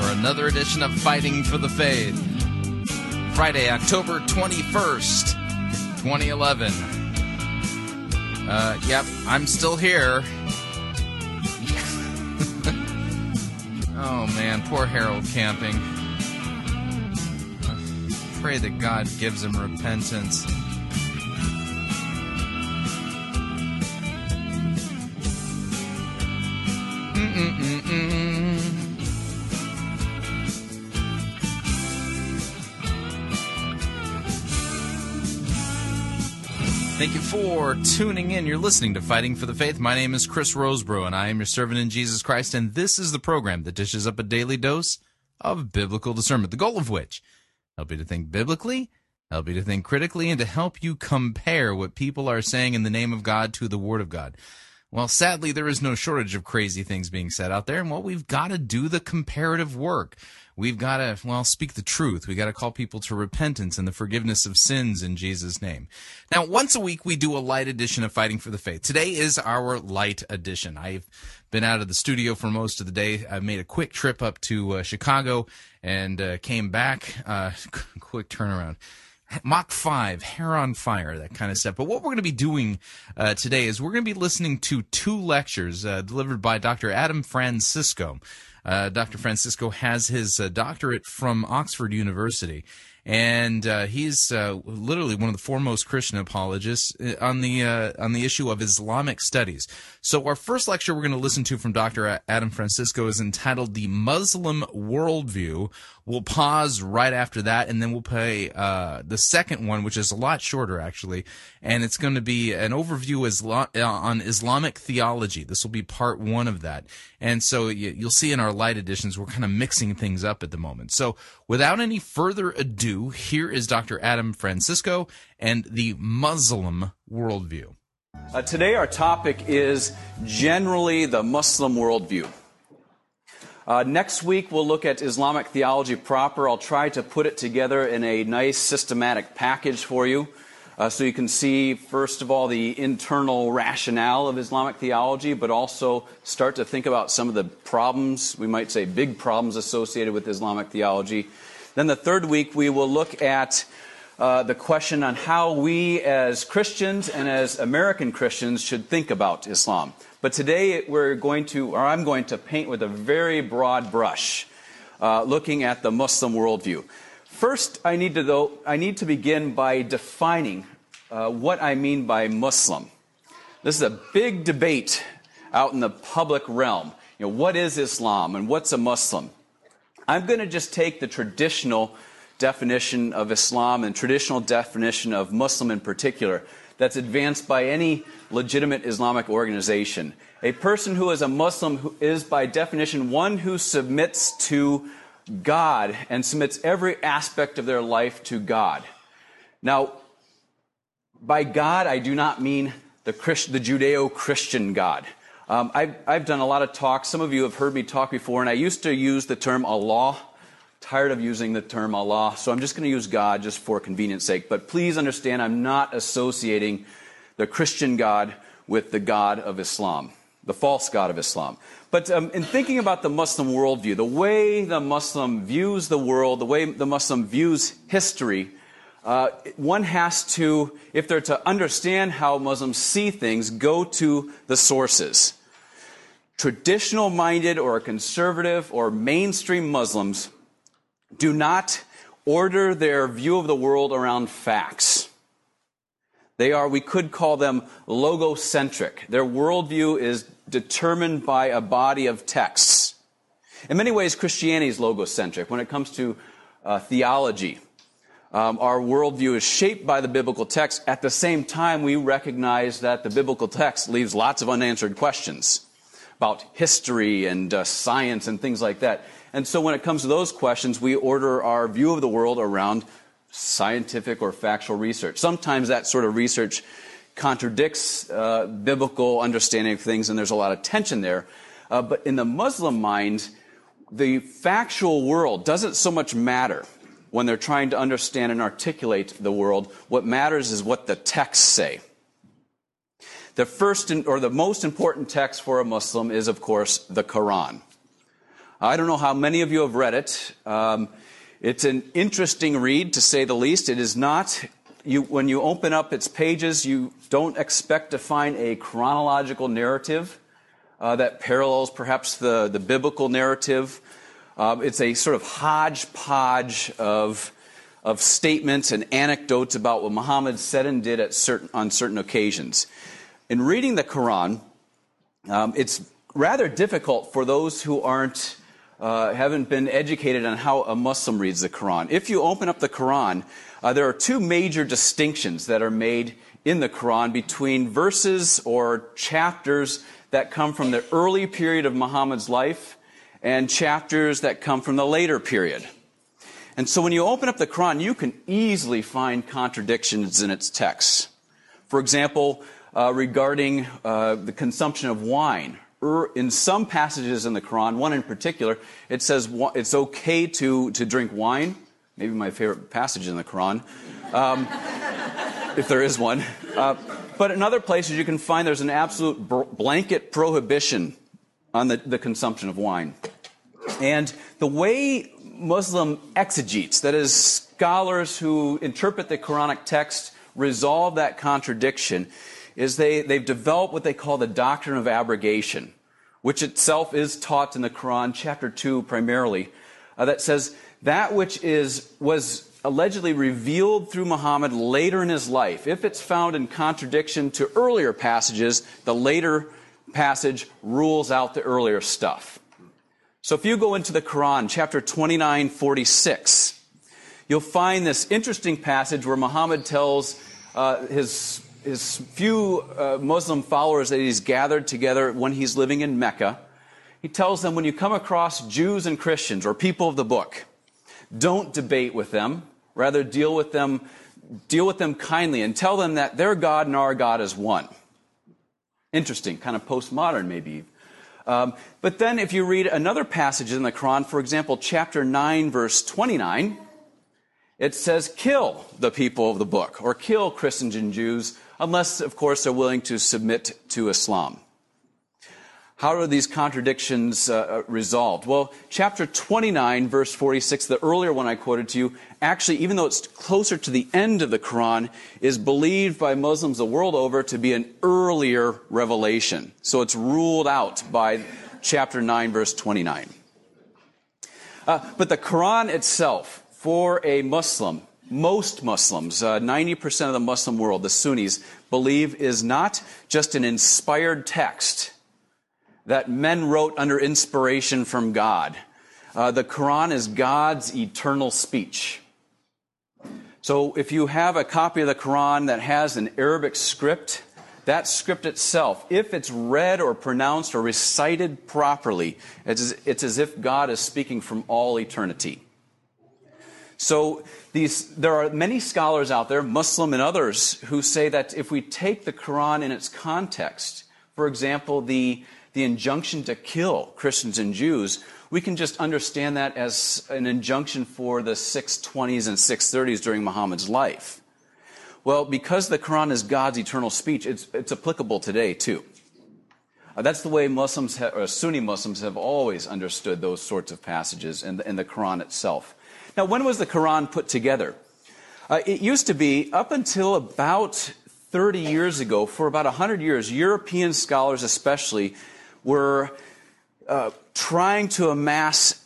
for another edition of Fighting for the Faith. Friday, October 21st, 2011. Uh, yep, I'm still here. oh man, poor Harold Camping. Pray that God gives him repentance. Mm-mm-mm-mm. Thank you for tuning in. You're listening to Fighting for the Faith. My name is Chris Rosebrough, and I am your servant in Jesus Christ. And this is the program that dishes up a daily dose of biblical discernment, the goal of which help you to think biblically, help you to think critically, and to help you compare what people are saying in the name of God to the Word of God. Well, sadly, there is no shortage of crazy things being said out there, and well, we've got to do the comparative work. We've got to, well, speak the truth. We've got to call people to repentance and the forgiveness of sins in Jesus' name. Now, once a week, we do a light edition of Fighting for the Faith. Today is our light edition. I've been out of the studio for most of the day. I made a quick trip up to uh, Chicago and uh, came back. Uh, quick turnaround. Mach 5, Hair on Fire, that kind of stuff. But what we're going to be doing uh, today is we're going to be listening to two lectures uh, delivered by Dr. Adam Francisco. Uh, Dr. Francisco has his uh, doctorate from Oxford University, and uh, he's uh, literally one of the foremost Christian apologists on the on the issue of Islamic studies. So, our first lecture we're going to listen to from Dr. Adam Francisco is entitled "The Muslim Worldview." We'll pause right after that, and then we'll play uh, the second one, which is a lot shorter actually, and it's going to be an overview uh, on Islamic theology. This will be part one of that, and so you, you'll see in our light editions we're kind of mixing things up at the moment. So, without any further ado, here is Dr. Adam Francisco and the Muslim worldview. Uh, today, our topic is generally the Muslim worldview. Uh, next week, we'll look at Islamic theology proper. I'll try to put it together in a nice systematic package for you uh, so you can see, first of all, the internal rationale of Islamic theology, but also start to think about some of the problems, we might say big problems associated with Islamic theology. Then the third week, we will look at uh, the question on how we as Christians and as American Christians should think about Islam. But today we're going to, or I'm going to paint with a very broad brush, uh, looking at the Muslim worldview. First, I need to though, I need to begin by defining uh, what I mean by Muslim. This is a big debate out in the public realm. You know, what is Islam and what's a Muslim? I'm going to just take the traditional definition of Islam and traditional definition of Muslim in particular that's advanced by any legitimate Islamic organization. A person who is a Muslim is, by definition, one who submits to God and submits every aspect of their life to God. Now, by God, I do not mean the, Christ, the Judeo Christian God. Um, I've, I've done a lot of talks. Some of you have heard me talk before, and I used to use the term Allah tired of using the term Allah, so I'm just going to use God just for convenience sake. But please understand, I'm not associating the Christian God with the God of Islam, the false God of Islam. But um, in thinking about the Muslim worldview, the way the Muslim views the world, the way the Muslim views history, uh, one has to, if they're to understand how Muslims see things, go to the sources. Traditional minded or conservative or mainstream Muslims do not order their view of the world around facts. They are, we could call them logocentric. Their worldview is determined by a body of texts. In many ways, Christianity is logocentric. When it comes to uh, theology, um, our worldview is shaped by the biblical text. At the same time, we recognize that the biblical text leaves lots of unanswered questions about history and uh, science and things like that. And so when it comes to those questions, we order our view of the world around scientific or factual research. Sometimes that sort of research contradicts uh, biblical understanding of things, and there's a lot of tension there. Uh, but in the Muslim mind, the factual world doesn't so much matter when they're trying to understand and articulate the world. What matters is what the texts say. The first or the most important text for a Muslim is, of course, the Quran. I don't know how many of you have read it. Um, it's an interesting read, to say the least. It is not, you, when you open up its pages, you don't expect to find a chronological narrative uh, that parallels perhaps the, the biblical narrative. Um, it's a sort of hodgepodge of, of statements and anecdotes about what Muhammad said and did at certain, on certain occasions. In reading the Quran, um, it's rather difficult for those who aren't uh, haven't been educated on how a Muslim reads the Quran. If you open up the Quran, uh, there are two major distinctions that are made in the Quran between verses or chapters that come from the early period of Muhammad's life and chapters that come from the later period. And so when you open up the Quran, you can easily find contradictions in its texts. For example, uh, regarding uh, the consumption of wine in some passages in the Quran, one in particular, it says it's okay to, to drink wine. Maybe my favorite passage in the Quran, um, if there is one. Uh, but in other places, you can find there's an absolute blanket prohibition on the, the consumption of wine. And the way Muslim exegetes, that is, scholars who interpret the Quranic text, resolve that contradiction, is they, they've developed what they call the doctrine of abrogation, which itself is taught in the Quran, chapter 2 primarily, uh, that says that which is, was allegedly revealed through Muhammad later in his life, if it's found in contradiction to earlier passages, the later passage rules out the earlier stuff. So if you go into the Quran, chapter 29, 46, you'll find this interesting passage where Muhammad tells uh, his his few uh, Muslim followers that he's gathered together when he's living in Mecca, he tells them when you come across Jews and Christians or people of the book, don't debate with them. Rather, deal with them, deal with them kindly and tell them that their God and our God is one. Interesting, kind of postmodern maybe. Um, but then, if you read another passage in the Quran, for example, chapter 9, verse 29, it says, kill the people of the book, or kill Christians and Jews, unless, of course, they're willing to submit to Islam. How are these contradictions uh, uh, resolved? Well, chapter 29, verse 46, the earlier one I quoted to you, actually, even though it's closer to the end of the Quran, is believed by Muslims the world over to be an earlier revelation. So it's ruled out by chapter 9, verse 29. Uh, but the Quran itself, for a Muslim, most Muslims, uh, 90% of the Muslim world, the Sunnis, believe is not just an inspired text that men wrote under inspiration from God. Uh, the Quran is God's eternal speech. So if you have a copy of the Quran that has an Arabic script, that script itself, if it's read or pronounced or recited properly, it's, it's as if God is speaking from all eternity. So these, there are many scholars out there, Muslim and others, who say that if we take the Quran in its context, for example, the, the injunction to kill Christians and Jews, we can just understand that as an injunction for the 620s and 630s during Muhammad's life. Well, because the Quran is God's eternal speech, it's, it's applicable today too. Uh, that's the way Muslims, ha- or Sunni Muslims, have always understood those sorts of passages in the, in the Quran itself. Now, when was the Quran put together? Uh, it used to be up until about 30 years ago, for about 100 years, European scholars especially were uh, trying to amass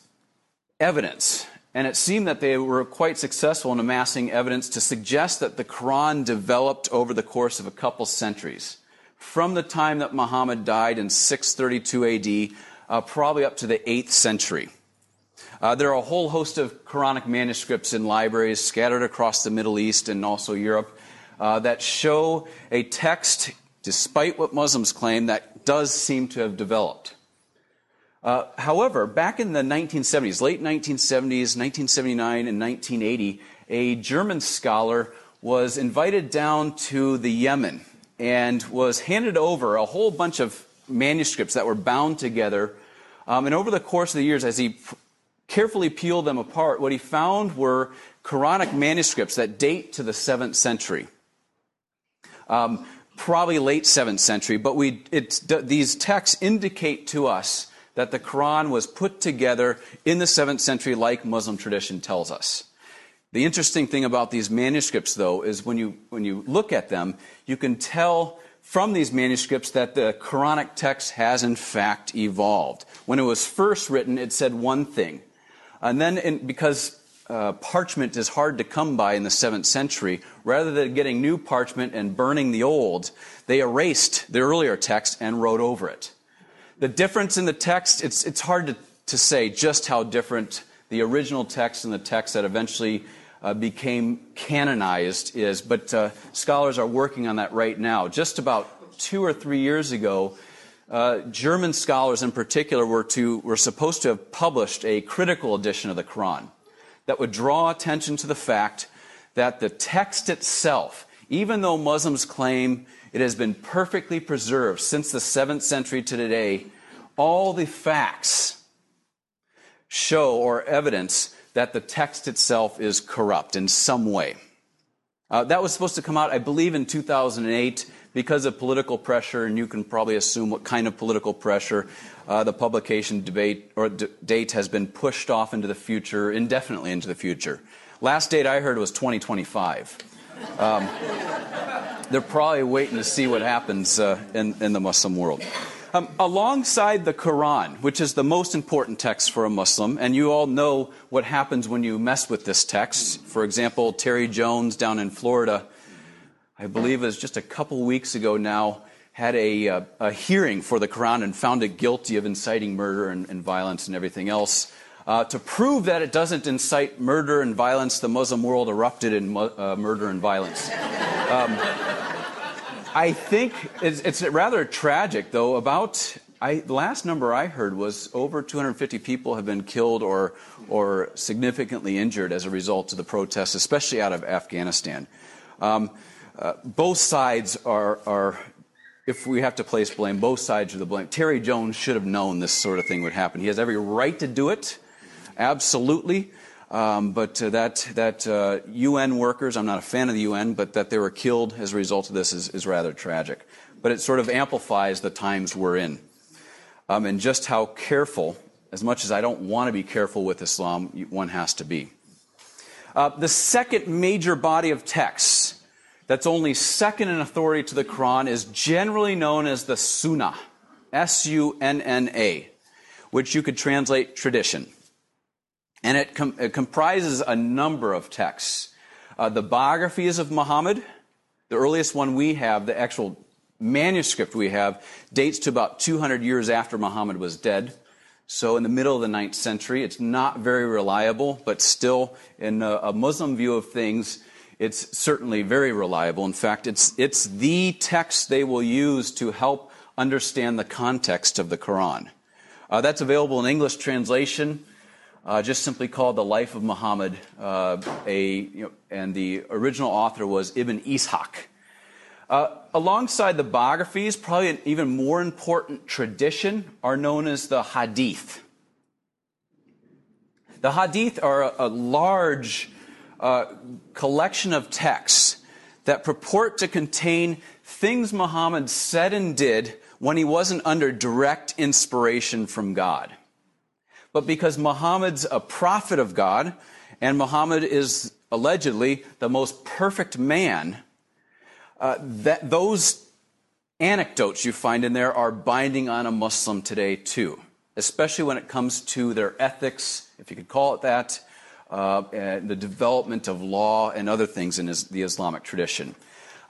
evidence And it seemed that they were quite successful in amassing evidence to suggest that the Quran developed over the course of a couple centuries. From the time that Muhammad died in 632 AD, uh, probably up to the 8th century. Uh, there are a whole host of Quranic manuscripts in libraries scattered across the Middle East and also Europe uh, that show a text, despite what Muslims claim, that does seem to have developed. Uh, however, back in the 1970s, late 1970s, 1979, and 1980, a German scholar was invited down to the Yemen and was handed over a whole bunch of manuscripts that were bound together. Um, and over the course of the years, as he carefully peeled them apart, what he found were Quranic manuscripts that date to the 7th century. Um, probably late 7th century, but we, these texts indicate to us that the Quran was put together in the 7th century like Muslim tradition tells us. The interesting thing about these manuscripts, though, is when you, when you look at them, you can tell from these manuscripts that the Quranic text has in fact evolved. When it was first written, it said one thing. And then, in, because uh, parchment is hard to come by in the 7th century, rather than getting new parchment and burning the old, they erased the earlier text and wrote over it. The difference in the text, it's, it's hard to, to say just how different the original text and the text that eventually uh, became canonized is, but uh, scholars are working on that right now. Just about two or three years ago, uh, German scholars in particular were, to, were supposed to have published a critical edition of the Quran that would draw attention to the fact that the text itself, even though Muslims claim it has been perfectly preserved since the 7th century to today. All the facts show or evidence that the text itself is corrupt in some way. Uh, that was supposed to come out, I believe, in 2008 because of political pressure, and you can probably assume what kind of political pressure. Uh, the publication debate or d- date has been pushed off into the future, indefinitely into the future. Last date I heard was 2025. Um, they're probably waiting to see what happens uh, in, in the Muslim world. Um, alongside the Quran, which is the most important text for a Muslim, and you all know what happens when you mess with this text. For example, Terry Jones down in Florida, I believe it was just a couple weeks ago now, had a, uh, a hearing for the Quran and found it guilty of inciting murder and, and violence and everything else. Uh, to prove that it doesn't incite murder and violence, the Muslim world erupted in mu- uh, murder and violence. Um, I think it's, it's, rather tragic, though. About I, the last number I heard was over 250 people have been killed or, or significantly injured as a result of the protests, especially out of Afghanistan. Um, both sides are, are, if we have to place blame, both sides are the blame. Terry Jones should have known this sort of thing would happen. He has every right to do it absolutely. Um, but uh, that that uh, UN workers, I'm not a fan of the UN, but that they were killed as a result of this is, is rather tragic. But it sort of amplifies the times we're in, um, and just how careful, as much as I don't want to be careful with Islam, one has to be. Uh, the second major body of texts that's only second in authority to the Quran is generally known as the Sunnah, S U N N A, which you could translate tradition. And it, com- it comprises a number of texts. Uh, the biographies of Muhammad, the earliest one we have, the actual manuscript we have, dates to about 200 years after Muhammad was dead. So, in the middle of the ninth century, it's not very reliable, but still, in a, a Muslim view of things, it's certainly very reliable. In fact, it's, it's the text they will use to help understand the context of the Quran. Uh, that's available in English translation uh, just simply called The Life of Muhammad. Uh, a, you know, and the original author was Ibn Ishaq. Uh, alongside the biographies, probably an even more important tradition are known as the Hadith. The Hadith are a, a large collection of texts that purport to contain things Muhammad said and did when he wasn't under direct inspiration from God. But because Muhammad's a prophet of God, and Muhammad is allegedly the most perfect man, uh, that those anecdotes you find in there are binding on a Muslim today too, especially when it comes to their ethics, if you could call it that, and the development of law and other things in the Islamic tradition.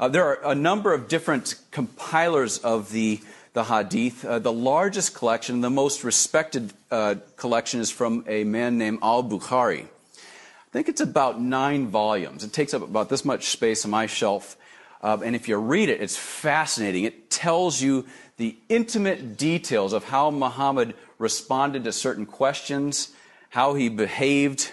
Uh, there are a number of different compilers of the, the Hadith. Uh, the largest collection, the most respected uh, collection, is from a man named Al Bukhari. I think it's about nine volumes. It takes up about this much space on my shelf. Uh, and if you read it, it's fascinating. It tells you the intimate details of how Muhammad responded to certain questions, how he behaved,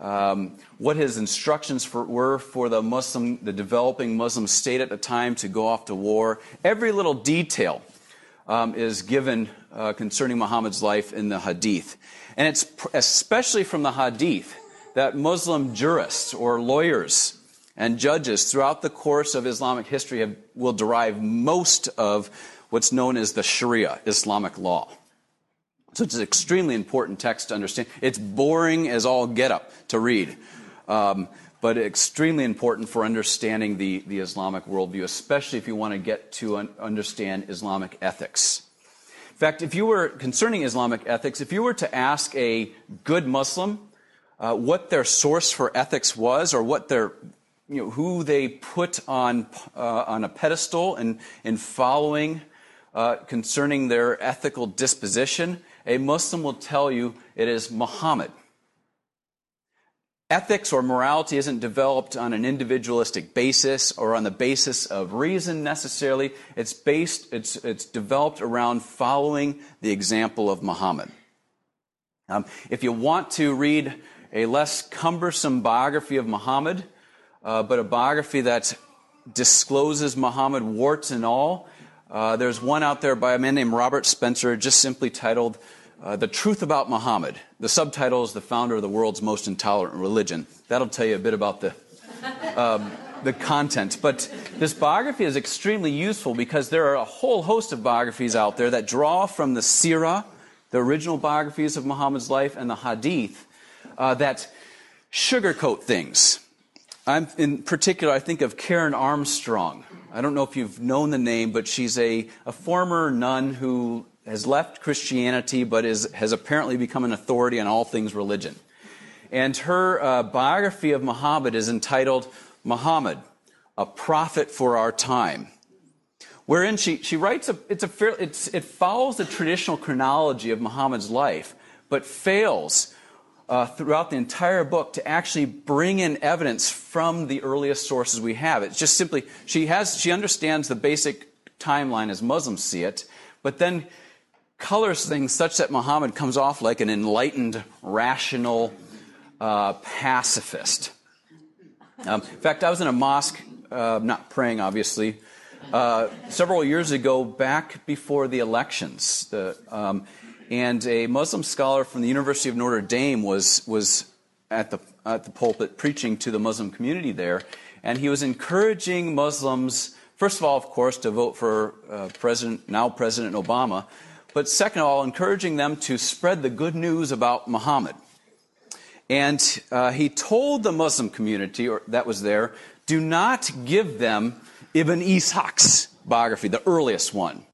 um, what his instructions for, were for the Muslim, the developing Muslim state at the time to go off to war. Every little detail um, is given uh, concerning Muhammad's life in the Hadith, and it's pr- especially from the Hadith that Muslim jurists or lawyers and judges throughout the course of Islamic history have, will derive most of what's known as the Sharia, Islamic law. So it's an extremely important text to understand. It's boring as all get up to read, um, but extremely important for understanding the, the Islamic worldview, especially if you want to get to un- understand Islamic ethics. In fact, if you were concerning Islamic ethics, if you were to ask a good Muslim uh, what their source for ethics was, or what their you know, who they put on uh, on a pedestal in, in following uh, concerning their ethical disposition, a Muslim will tell you it is Muhammad. Ethics or morality isn't developed on an individualistic basis or on the basis of reason necessarily. It's based, it's, it's developed around following the example of Muhammad. Um, if you want to read a less cumbersome biography of Muhammad, uh, but a biography that discloses Muhammad warts and all, uh, there's one out there by a man named Robert Spencer, just simply titled uh, The Truth About Muhammad. The subtitle is The Founder of the World's Most Intolerant Religion. That'll tell you a bit about the, um, the content. But this biography is extremely useful because there are a whole host of biographies out there that draw from the Sirah, the original biographies of Muhammad's life, and the Hadith uh, that sugarcoat things. I'm, in particular, I think of Karen Armstrong. I don't know if you've known the name, but she's a, a former nun who has left Christianity but is, has apparently become an authority on all things religion. And her uh, biography of Muhammad is entitled Muhammad, a prophet for our time. Wherein she, she writes, a, it's a fair, it's, it follows the traditional chronology of Muhammad's life, but fails uh, throughout the entire book to actually bring in evidence from the earliest sources we have. It's just simply, she, has, she understands the basic timeline as Muslims see it, but then colors things such that Muhammad comes off like an enlightened, rational uh, pacifist. Um, in fact, I was in a mosque, uh, not praying, obviously, uh, several years ago, back before the elections. The, um, and a Muslim scholar from the University of Notre Dame was, was at, the, at the pulpit preaching to the Muslim community there. And he was encouraging Muslims, first of all, of course, to vote for uh, President, now President Obama, but second of all, encouraging them to spread the good news about Muhammad. And uh, he told the Muslim community or, that was there, do not give them Ibn Ishaq's biography, the earliest one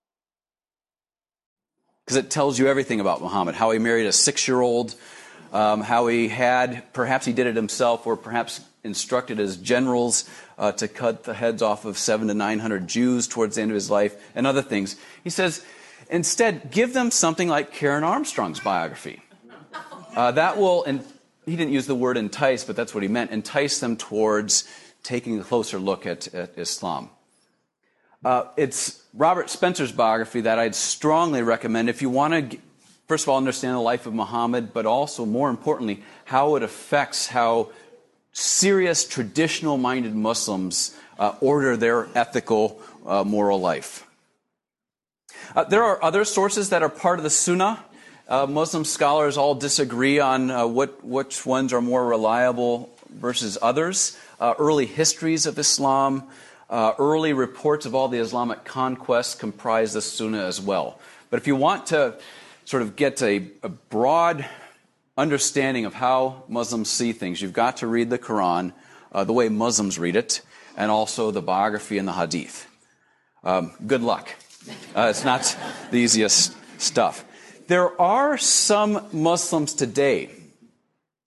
because it tells you everything about Muhammad how he married a six year old, um, how he had, perhaps he did it himself, or perhaps instructed his generals uh, to cut the heads off of seven to 900 Jews towards the end of his life, and other things. He says, instead, give them something like Karen Armstrong's biography. Uh, that will, and he didn't use the word entice, but that's what he meant, entice them towards taking a closer look at, at Islam. Uh, it's Robert Spencer's biography that I'd strongly recommend if you want to, first of all, understand the life of Muhammad, but also, more importantly, how it affects how serious, traditional minded Muslims uh, order their ethical, uh, moral life. Uh, there are other sources that are part of the Sunnah. Uh, Muslim scholars all disagree on uh, what, which ones are more reliable versus others. Uh, early histories of Islam, uh, early reports of all the Islamic conquests comprise the Sunnah as well. But if you want to sort of get a, a broad understanding of how Muslims see things, you've got to read the Quran uh, the way Muslims read it, and also the biography and the Hadith. Um, good luck. Uh, it's not the easiest stuff. There are some Muslims today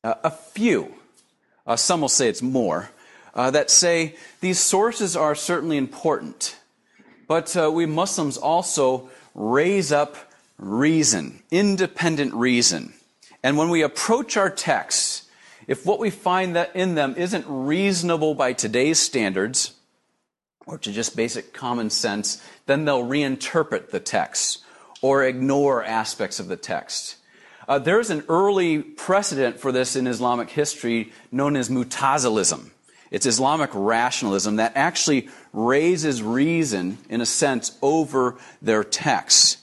uh, a few, uh, some will say it's more, uh, that say these sources are certainly important, but uh, we Muslims also raise up reason, independent reason. And when we approach our texts, if what we find that in them isn't reasonable by today's standards, or to just basic common sense, then they'll reinterpret the text or ignore aspects of the text. Uh, there's an early precedent for this in Islamic history known as Mutazilism. It's Islamic rationalism that actually raises reason, in a sense, over their texts.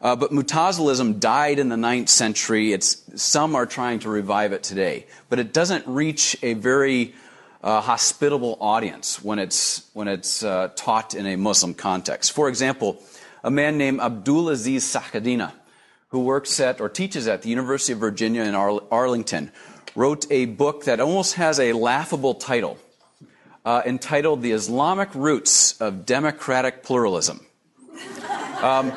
Uh, but Mutazilism died in the ninth century. It's, some are trying to revive it today. But it doesn't reach a very uh, hospitable audience when it's, when it's uh, taught in a Muslim context. For example, a man named Abdulaziz Sachedina, who works at or teaches at the University of Virginia in Arlington, wrote a book that almost has a laughable title uh, entitled The Islamic Roots of Democratic Pluralism. Um,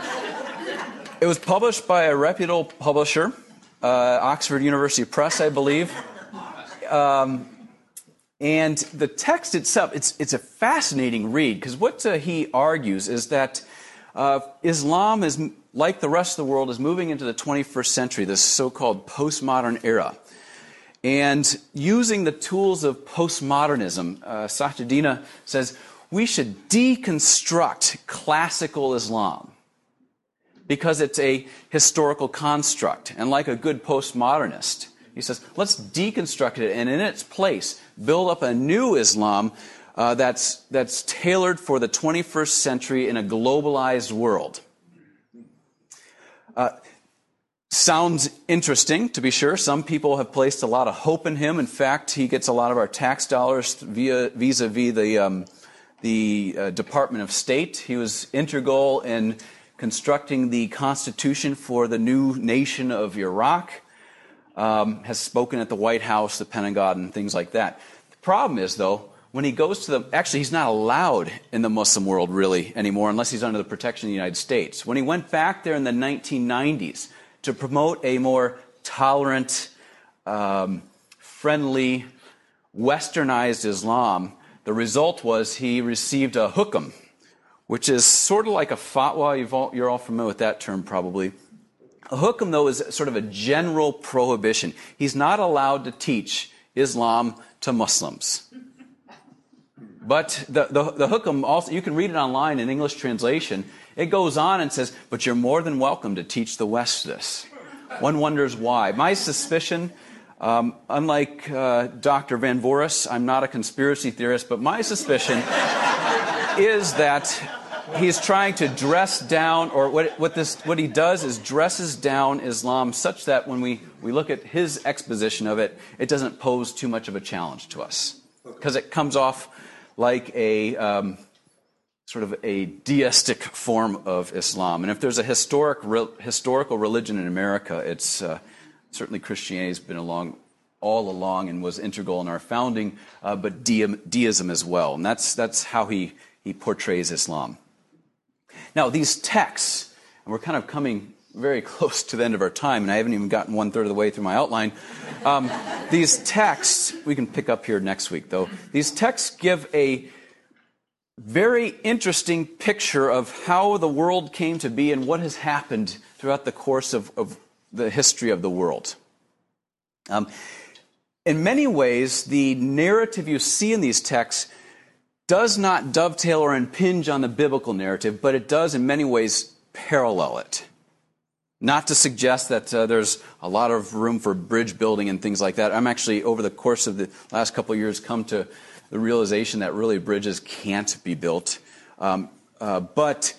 it was published by a reputable publisher, uh, Oxford University Press, I believe. Um, and the text itself, it's, it's a fascinating read because what uh, he argues is that uh, Islam is, like the rest of the world, is moving into the 21st century, this so called postmodern era. And using the tools of postmodernism, uh, Sachedina says we should deconstruct classical Islam because it's a historical construct. And like a good postmodernist, he says, let's deconstruct it and in its place build up a new Islam uh, that's, that's tailored for the 21st century in a globalized world. Uh, sounds interesting, to be sure. Some people have placed a lot of hope in him. In fact, he gets a lot of our tax dollars via vis-a-vis the um, the uh, Department of State. He was integral in constructing the constitution for the new nation of Iraq, has spoken at the White House, the Pentagon, and things like that. The problem is, though, when he goes to the actually he's not allowed in the muslim world really anymore unless he's under the protection of the united states when he went back there in the 1990s to promote a more tolerant um, friendly westernized islam the result was he received a hukum which is sort of like a fatwa. You're all familiar with that term, probably. Hukum, though, is sort of a general prohibition. He's not allowed to teach Islam to Muslims. But the, the, the also, you can read it online in English translation. It goes on and says, but you're more than welcome to teach the West this. One wonders why. My suspicion, um, unlike uh, Dr. Van Voorhis, I'm not a conspiracy theorist, but my suspicion is that he's trying to dress down, or what, what, this, what he does is dresses down Islam such that when we, we look at his exposition of it, it doesn't pose too much of a challenge to us. Because it comes off like a um, sort of a deistic form of Islam. And if there's a historic, re, historical religion in America, it's uh, certainly Christianity has been along all along and was integral in our founding, uh, but deism as well. And that's, that's how he, he portrays Islam. Now, these texts, and we're kind of coming very close to the end of our time, and I haven't even gotten one third of the way through my outline. Um, these texts, we can pick up here next week, though. These texts give a very interesting picture of how the world came to be and what has happened throughout the course of, of the history of the world. Um, in many ways, the narrative you see in these texts does not dovetail or impinge on the biblical narrative, but it does in many ways parallel it. Not to suggest that uh, there's a lot of room for bridge building and things like that. I'm actually, over the course of the last couple years, come to the realization that really bridges can't be built. Um, uh, but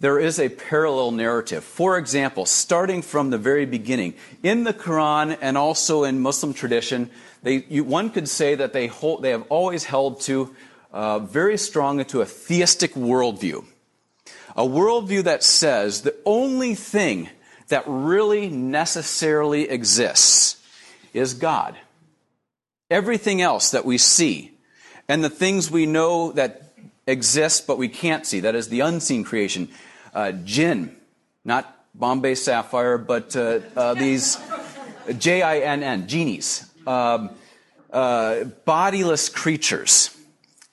there is a parallel narrative. For example, starting from the very beginning, in the Quran and also in Muslim tradition, they, you, one could say that they, hold, they have always held to uh, very strong into a theistic worldview. A worldview that says the only thing that really necessarily exists is God. Everything else that we see and the things we know that exist but we can't see, that is the unseen creation, uh, jinn, not Bombay sapphire, but uh, uh, these J I N N, genies, um, uh, bodiless creatures.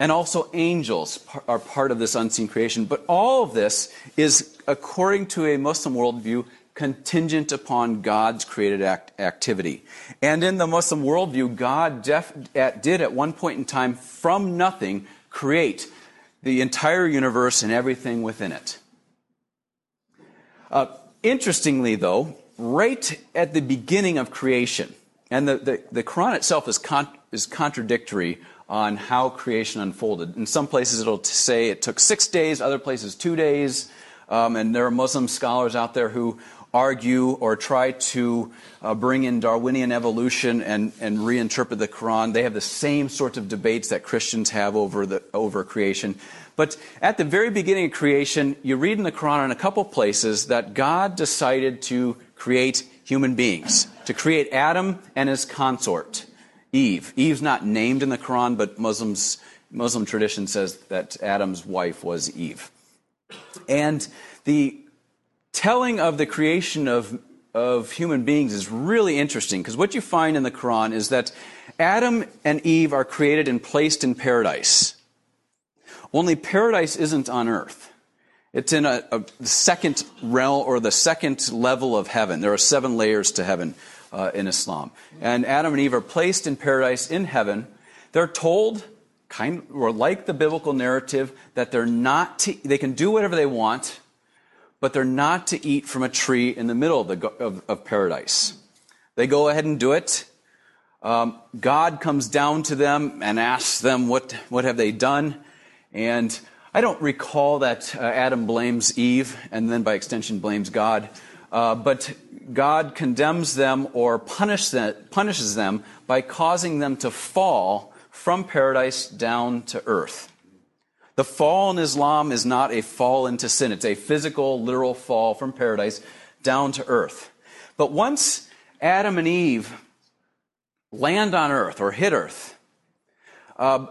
And also angels are part of this unseen creation. But all of this is, according to a Muslim worldview, contingent upon God's created act- activity. And in the Muslim worldview, God def- at, did at one point in time, from nothing, create the entire universe and everything within it. Uh, interestingly, though, right at the beginning of creation, and the, the, the Quran itself is, con- is contradictory on how creation unfolded. In some places, it'll say it took six days, other places, two days. Um, and there are Muslim scholars out there who argue or try to uh, bring in Darwinian evolution and, and reinterpret the Quran. They have the same sorts of debates that Christians have over, the, over creation. But at the very beginning of creation, you read in the Quran in a couple places that God decided to create human beings, to create Adam and his consort, Eve. Eve's not named in the Quran, but Muslims, Muslim tradition says that Adam's wife was Eve. And the telling of the creation of, of human beings is really interesting because what you find in the Quran is that Adam and Eve are created and placed in paradise. Only paradise isn't on earth. It's in a, a second realm or the second level of heaven. There are seven layers to heaven uh, in Islam. And Adam and Eve are placed in paradise in heaven. They're told, kind or like the biblical narrative, that they're not to, they can do whatever they want but they're not to eat from a tree in the middle of, the, of, of paradise. They go ahead and do it. Um, God comes down to them and asks them, what, what have they done? And I don't recall that uh, Adam blames Eve and then by extension blames God. Uh, but God condemns them or punish them, punishes them by causing them to fall from paradise down to earth. The fall in Islam is not a fall into sin, it's a physical, literal fall from paradise down to earth. But once Adam and Eve land on earth or hit earth, uh,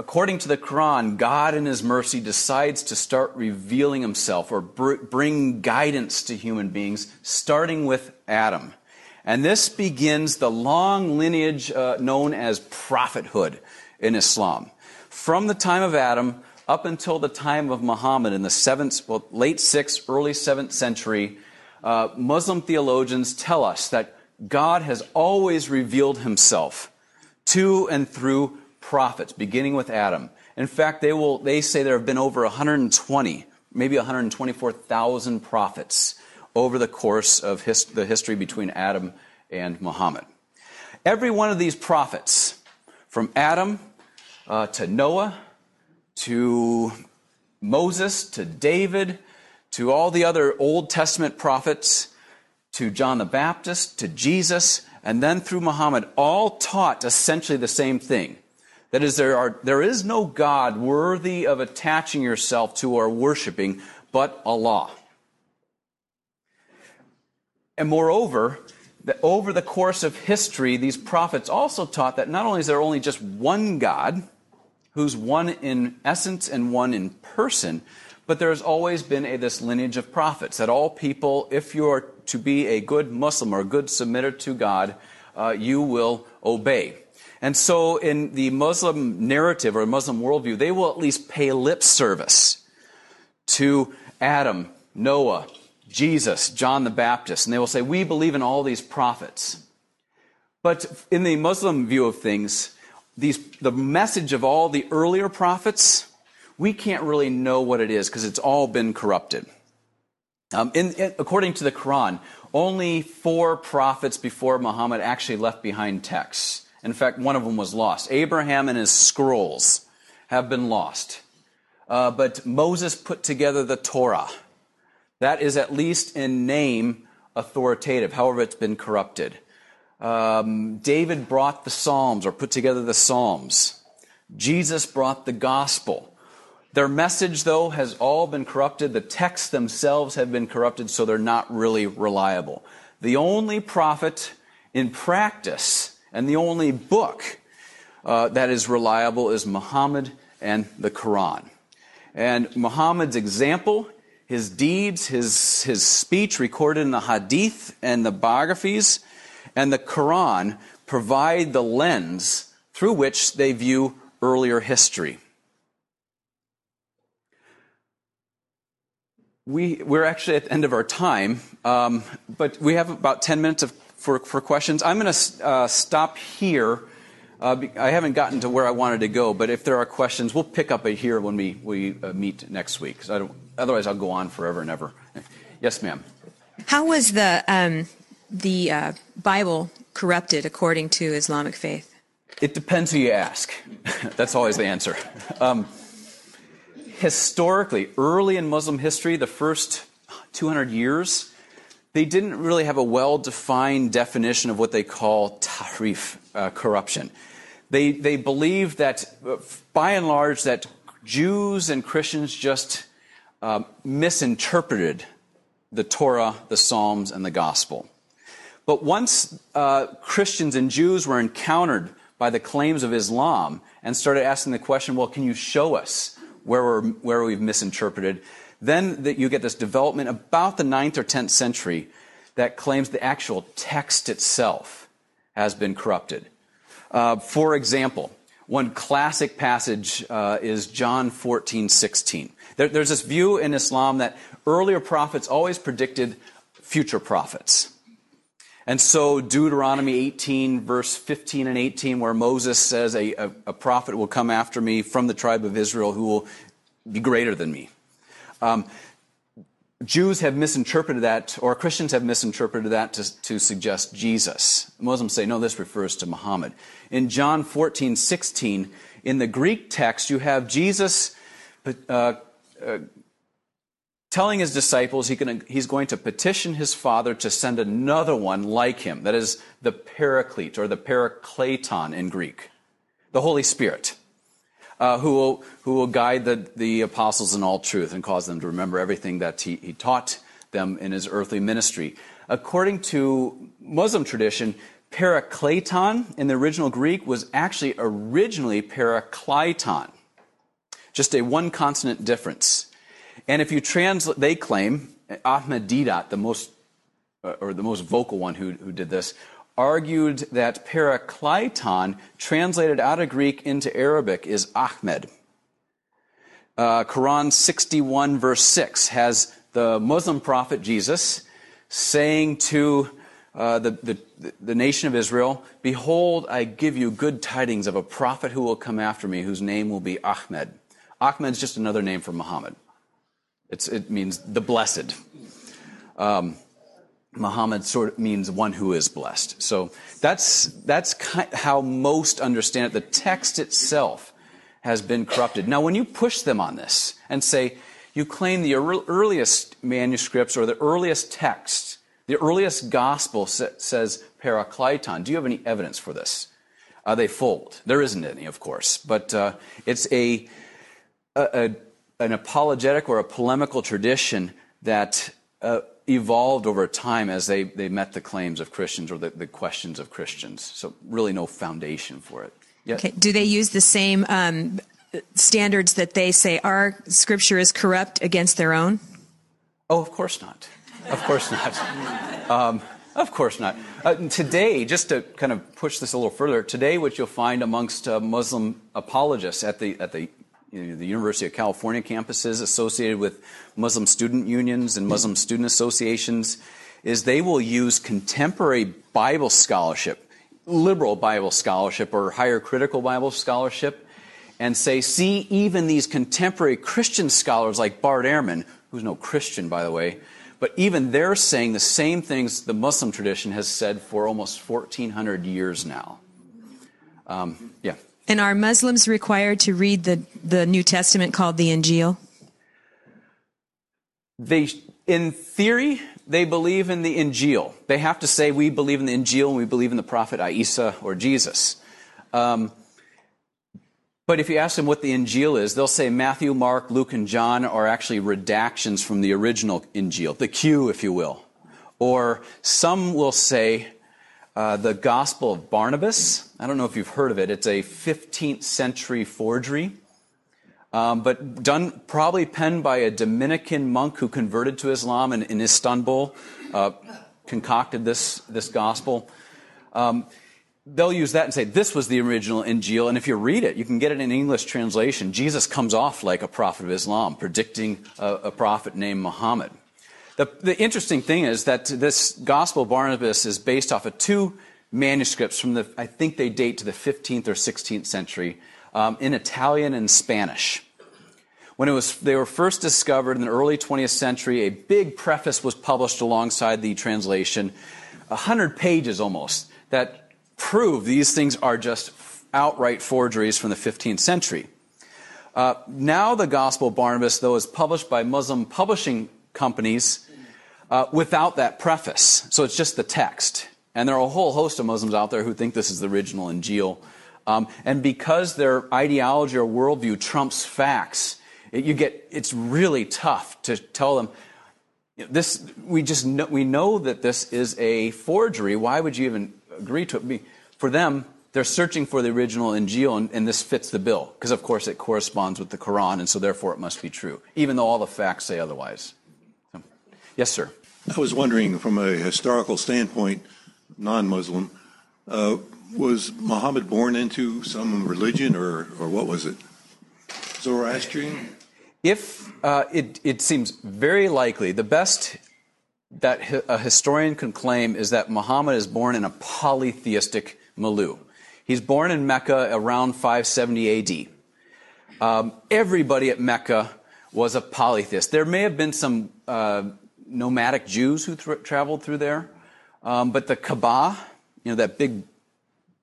according to the Quran, God in His mercy decides to start revealing Himself or br- bring guidance to human beings, starting with Adam. And this begins the long lineage uh, known as prophethood in Islam. From the time of Adam up until the time of Muhammad in the seventh, well, late sixth, early seventh century, uh, Muslim theologians tell us that God has always revealed himself to and through prophets, beginning with Adam. In fact, they, will, they say there have been over 120, maybe 124,000 prophets over the course of his, the history between Adam and Muhammad. Every one of these prophets, from Adam uh, to Noah to Moses, to David, to all the other Old Testament prophets, to John the Baptist, to Jesus, and then through Muhammad, all taught essentially the same thing. That is, there, are, there is no God worthy of attaching yourself to or worshiping but Allah. And moreover, that over the course of history, these prophets also taught that not only is there only just one God, who's one in essence and one in person. But there has always been a, this lineage of prophets that all people, if you are to be a good Muslim or a good submitter to God, uh, you will obey. And so, in the Muslim narrative or Muslim worldview, they will at least pay lip service to Adam, Noah, Jesus, John the Baptist, and they will say, We believe in all these prophets. But in the Muslim view of things, these, the message of all the earlier prophets, we can't really know what it is because it's all been corrupted. Um, in, in, according to the Quran, only four prophets before Muhammad actually left behind texts. In fact, one of them was lost. Abraham and his scrolls have been lost. Uh, but Moses put together the Torah. That is at least in name authoritative, however, it's been corrupted. Um, David brought the Psalms or put together the Psalms. Jesus brought the gospel. Their message, though, has all been corrupted. The texts themselves have been corrupted, so they're not really reliable. The only prophet in practice and the only book uh, that is reliable is Muhammad and the Quran. And Muhammad's example, his deeds, his, his speech recorded in the hadith and the biographies, and the Quran provide the lens through which they view earlier history. We, we're actually at the end of our time, um, but we have about 10 minutes of, for, for questions. I'm going to uh, stop here. Uh, I haven't gotten to where I wanted to go, but if there are questions, we'll pick up it here when we, we uh, meet next week. otherwise, I'll go on forever and ever. Yes, ma'am. How was the, um, the uh, Bible corrupted according to Islamic faith? It depends who you ask. That's always the answer. Um, historically, early in Muslim history, the first 200 years, they didn't really have a well defined definition of what they call tahrif, uh, corruption. They, they believe that, uh, by and large, that Jews and Christians just uh, misinterpreted the Torah, the Psalms, and the Gospel. But once uh, Christians and Jews were encountered by the claims of Islam and started asking the question, well, can you show us where, we're, where we've misinterpreted. Then that you get this development about the 9th or 10th century that claims the actual text itself has been corrupted. Uh, for example, one classic passage uh, is John 14, 16. There, there's this view in Islam that earlier prophets always predicted future prophets. And so, Deuteronomy 18, verse 15 and 18, where Moses says, a, a, a, prophet will come after me from the tribe of Israel who will be greater than me. Um, Jews have misinterpreted that, or Christians have misinterpreted that to, to, suggest Jesus. Muslims say, no, this refers to Muhammad. In John 14, 16, in the Greek text, you have Jesus uh, uh, telling his disciples he can, he's going to petition his father to send another one like him. That is the paraclete or the parakleton in Greek, the Holy Spirit, who, will, who will guide the, the apostles in all truth and cause them to remember everything that he, he taught them in his earthly ministry. According to Muslim tradition, parakleton in the original Greek was actually originally periklyton, just a one consonant difference. And if you translate, they claim, Ahmed Deedat, the most, uh, or the most vocal one who, who did this, argued that periklyton, translated out of Greek into Arabic, is Ahmed. Uh, Quran 61, verse 6, has the Muslim prophet Jesus saying to uh, the, the, the nation of Israel, Behold, I give you good tidings of a prophet who will come after me, whose name will be Ahmed. Ahmed is just another name for Muhammad. It's, it means the blessed. Um, Muhammad sort of means one who is blessed. So that's, that's how most understand it. The text itself has been corrupted. Now, when you push them on this and say, you claim the earliest manuscripts or the earliest text, the earliest gospel says periklyton. Do you have any evidence for this? Uh, they fold. There isn't any, of course, but uh, it's a, a, a an apologetic or a polemical tradition that uh, evolved over time as they, they met the claims of Christians or the, the questions of Christians. So, really, no foundation for it. Yet. Okay. Do they use the same um, standards that they say our scripture is corrupt against their own? Oh, of course not. Of course not. Um, of course not. Uh, today, just to kind of push this a little further, today what you'll find amongst uh, Muslim apologists at the at the you know, the University of California campuses associated with Muslim student unions and Muslim student associations is they will use contemporary Bible scholarship, liberal Bible scholarship, or higher critical Bible scholarship, and say, see, even these contemporary Christian scholars like Bart Ehrman, who's no Christian, by the way, but even they're saying the same things the Muslim tradition has said for almost 1,400 years now. Um, yeah. And are Muslims required to read the, the New Testament called the Injil? They, in theory, they believe in the Injil. They have to say, we believe in the Injil and we believe in the prophet Isa or Jesus. Um, but if you ask them what the Injil is, they'll say Matthew, Mark, Luke, and John are actually redactions from the original Injil, the Q, if you will. Or some will say uh, the Gospel of Barnabas. I don't know if you've heard of it. It's a 15th century forgery, um, but done probably penned by a Dominican monk who converted to Islam in, in Istanbul, uh, concocted this, this gospel. Um, they'll use that and say this was the original Injil. And if you read it, you can get it in English translation. Jesus comes off like a prophet of Islam, predicting a, a prophet named Muhammad. The, the, interesting thing is that this Gospel of Barnabas is based off of two manuscripts from the, I think they date to the 15th or 16th century, um, in Italian and Spanish. When it was, they were first discovered in the early 20th century, a big preface was published alongside the translation, 100 pages almost, that prove these things are just outright forgeries from the 15th century. Uh, now, the Gospel of Barnabas, though, is published by Muslim publishing companies uh, without that preface. So it's just the text. And there are a whole host of Muslims out there who think this is the original Injil. Um, and because their ideology or worldview trumps facts, it, you get, it's really tough to tell them, this, we just know, we know that this is a forgery. Why would you even agree to it? For them, they're searching for the original Injil, and, and this fits the bill because, of course, it corresponds with the Quran, and so therefore it must be true, even though all the facts say otherwise. So, yes, sir. I was wondering, from a historical standpoint, non-Muslim, uh, was Muhammad born into some religion, or or what was it? Zoroastrian. If uh, it, it seems very likely, the best that a historian can claim is that Muhammad is born in a polytheistic milieu. He's born in Mecca around 570 AD. Um, everybody at Mecca was a polytheist. There may have been some uh, nomadic Jews who traveled through there, um, but the Kaaba, you know, that big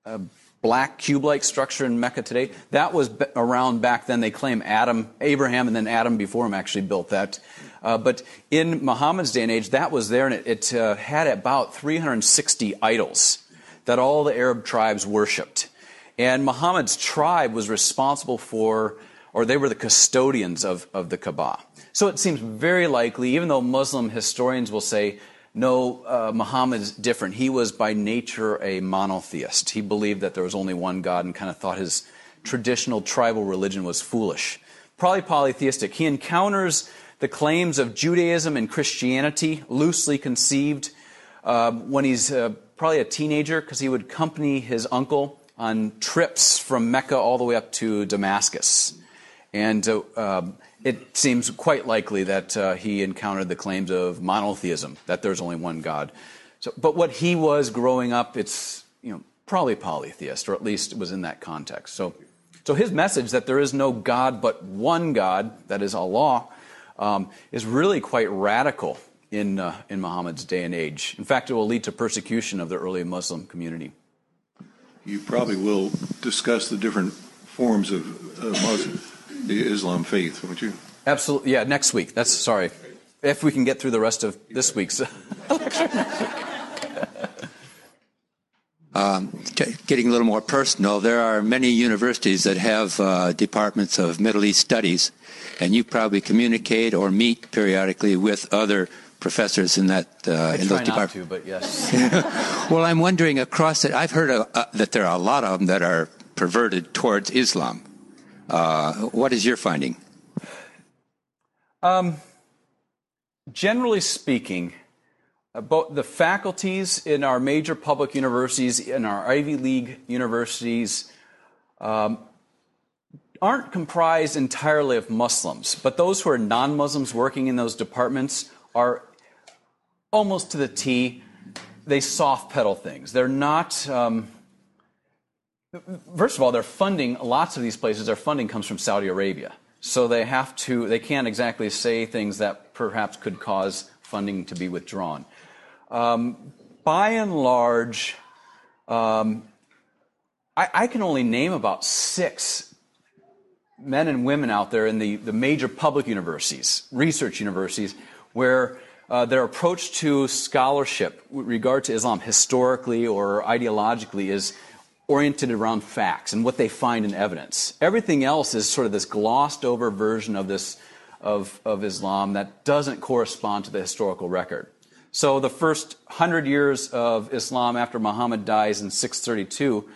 uh, black cube-like structure in Mecca today, that was b- around back then. They claim Adam, Abraham, and then Adam before him actually built that. Uh, but in Muhammad's day and age, that was there, and it, it uh, had about 360 idols that all the Arab tribes worshipped. And Muhammad's tribe was responsible for, or they were the custodians of, of the Kaaba. So it seems very likely, even though Muslim historians will say, no, uh, Muhammad is different. He was by nature a monotheist. He believed that there was only one God and kind of thought his traditional tribal religion was foolish. Probably polytheistic. He encounters the claims of Judaism and Christianity, loosely conceived, uh, when he's uh, probably a teenager, because he would accompany his uncle on trips from Mecca all the way up to Damascus. And uh, um, it seems quite likely that uh, he encountered the claims of monotheism, that there's only one God. So, but what he was growing up, it's you know probably polytheist, or at least it was in that context. So, so his message that there is no God but one God, that is Allah, um, is really quite radical in, uh, in Muhammad's day and age. In fact, it will lead to persecution of the early Muslim community. You probably will discuss the different forms of uh, Muslim, the Islam faith, won't you? Absolutely. Yeah, next week. That's sorry. If we can get through the rest of this week's lecture. Um, getting a little more personal, there are many universities that have uh, departments of Middle East studies, and you probably communicate or meet periodically with other professors in that uh, in those departments. To, but yes. well, I'm wondering across it. I've heard uh, that there are a lot of them that are perverted towards Islam. Uh, what is your finding? Um, generally speaking, both the faculties in our major public universities, in our Ivy League universities, um, aren't comprised entirely of Muslims, but those who are non Muslims working in those departments are almost to the T. They soft pedal things. They're not. Um, first of all, their funding, lots of these places, their funding comes from Saudi Arabia. So they have to, they can't exactly say things that perhaps could cause funding to be withdrawn. Um, by and large, um, I, I, can only name about six men and women out there in the, the major public universities, research universities, where uh, their approach to scholarship with regard to Islam historically or ideologically is oriented around facts and what they find in evidence. Everything else is sort of this glossed over version of this of, of Islam that doesn't correspond to the historical record. So the first hundred years of Islam after Muhammad dies in 632,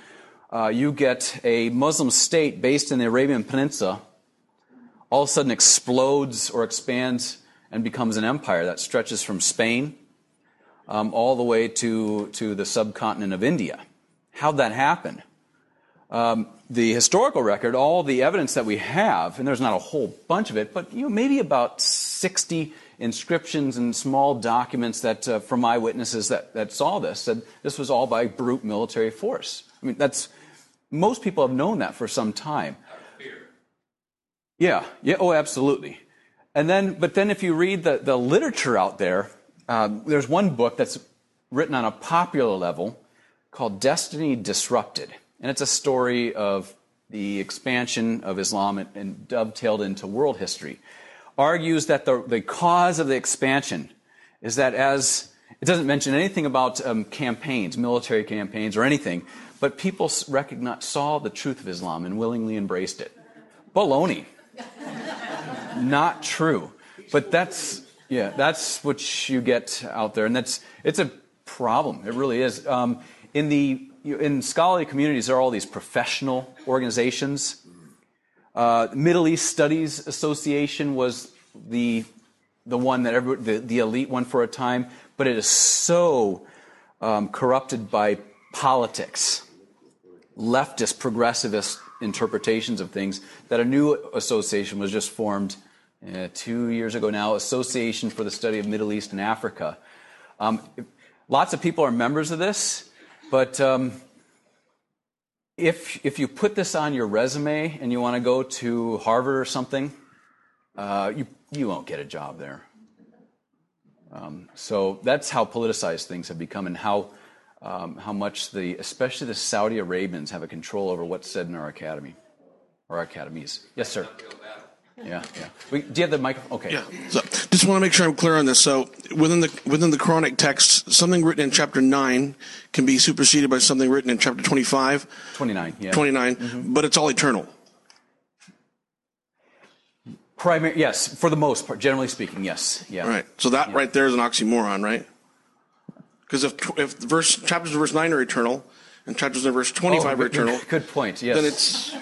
uh, you get a Muslim state based in the Arabian Peninsula, all of a sudden explodes or expands and becomes an empire that stretches from Spain um, all the way to, to the subcontinent of India. How'd that happen? Um, the historical record, all the evidence that we have, and there's not a whole bunch of it, but you know, maybe about 60 inscriptions and small documents that uh, from eyewitnesses that, that saw this said this was all by brute military force. I mean, that's most people have known that for some time. Yeah, yeah, oh, absolutely. And then, but then if you read the, the literature out there, uh, there's one book that's written on a popular level called Destiny Disrupted. And it's a story of the expansion of Islam and, and dovetailed into world history. Argues that the, the cause of the expansion is that as it doesn't mention anything about um, campaigns, military campaigns, or anything, but people saw the truth of Islam and willingly embraced it. Baloney. Not true. But that's, yeah, that's what you get out there. And that's, it's a problem. It really is. Um, in the in scholarly communities, there are all these professional organizations. Uh, Middle East Studies Association was the the one that every, the, the elite one for a time, but it is so um, corrupted by politics, leftist, progressivist interpretations of things that a new association was just formed uh, two years ago now, Association for the Study of Middle East and Africa. Um, lots of people are members of this. But um, if, if you put this on your resume and you want to go to Harvard or something, uh, you, you won't get a job there. Um, so that's how politicized things have become and how, um, how much the, especially the Saudi Arabians have a control over what's said in our academy our academies. Yes, sir. Yeah, yeah. We, do you have the microphone? Okay. Yeah. So, just want to make sure I'm clear on this. So, within the within the Quranic text, something written in chapter nine can be superseded by something written in chapter 25. 29. Yeah. 29. Mm-hmm. But it's all eternal. Primary, yes, for the most part, generally speaking, yes. Yeah. Right. So that yeah. right there is an oxymoron, right? Because if if verse chapters of verse nine are eternal, and chapters in verse 25 oh, are eternal. Good point, yes. Then it's,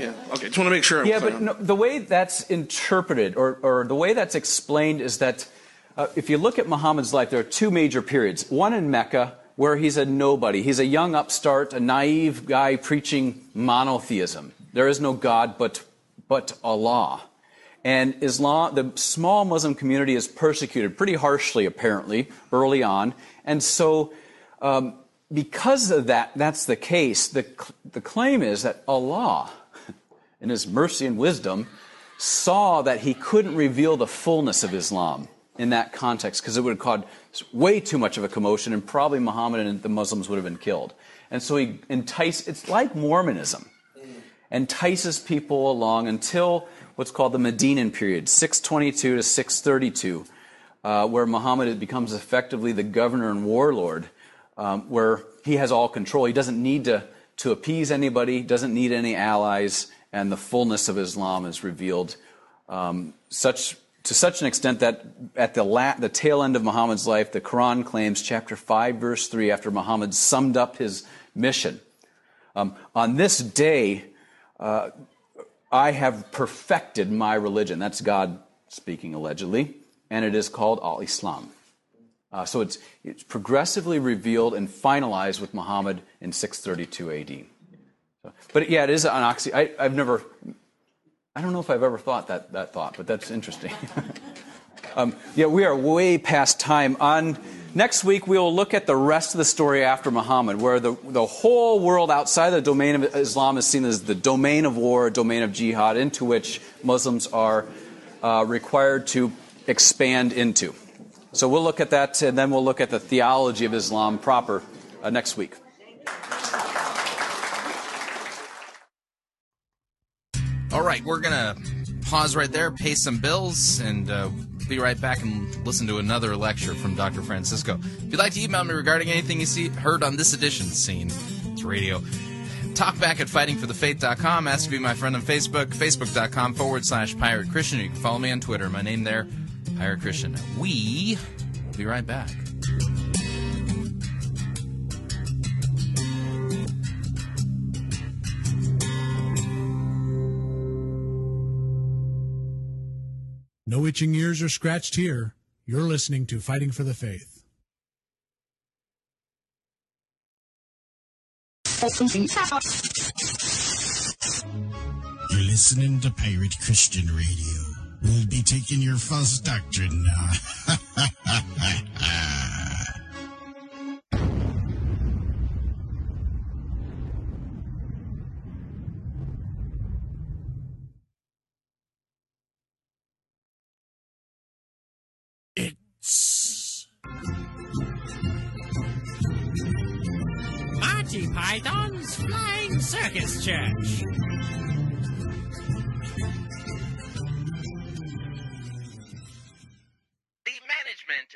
yeah, okay, just want to make sure. I'm yeah, but no, the way that's interpreted or, or the way that's explained is that uh, if you look at Muhammad's life, there are two major periods. One in Mecca, where he's a nobody. He's a young upstart, a naive guy preaching monotheism. There is no God but, but Allah. And Islam, the small Muslim community is persecuted pretty harshly, apparently, early on. And so um, because of that, that's the case, the, the claim is that Allah, in His mercy and wisdom, saw that He couldn't reveal the fullness of Islam in that context because it would have caused way too much of a commotion and probably Muhammad and the Muslims would have been killed. And so he enticed, it's like Mormonism, entices people along until what's called the Medinan period, 622 to 632, uh, where Muhammad becomes effectively the governor and warlord um, where he has all control. He doesn't need to, to appease anybody, doesn't need any allies, and the fullness of Islam is revealed um, such, to such an extent that at the, la- the tail end of Muhammad's life, the Quran claims, chapter 5, verse 3, after Muhammad summed up his mission. Um, on this day, uh, I have perfected my religion. That's God speaking allegedly, and it is called Al Islam. Uh, so it's, it's progressively revealed and finalized with Muhammad in 632 AD. So, but yeah, it is an oxy. I, have never, I don't know if I've ever thought that, that thought, but that's interesting. um, yeah, we are way past time. On next week, we will look at the rest of the story after Muhammad, where the, the whole world outside the domain of Islam is seen as the domain of war, domain of jihad, into which Muslims are uh, required to expand into. So we'll look at that, and then we'll look at the theology of Islam proper uh, next week. All right, we're going to pause right there, pay some bills, and uh, be right back and listen to another lecture from Dr. Francisco. If you'd like to email me regarding anything you see heard on this edition Scene, it's radio. Talk back at fightingforthefaith.com. Ask to be my friend on Facebook, facebook.com forward slash pirate Christian. You can follow me on Twitter. My name there, Hare Christian. We will be right back. No itching ears are scratched here. You're listening to Fighting for the Faith. You're listening to Pirate Christian Radio. We'll be taking your false doctrine now. it's Monty Python's Flying Circus Church.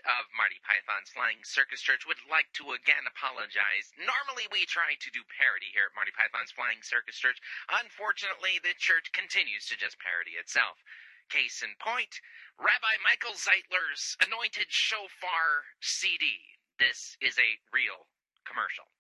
Of Marty Python's Flying Circus Church would like to again apologize. Normally, we try to do parody here at Marty Python's Flying Circus Church. Unfortunately, the church continues to just parody itself. Case in point, Rabbi Michael Zeitler's Anointed Shofar CD. This is a real commercial.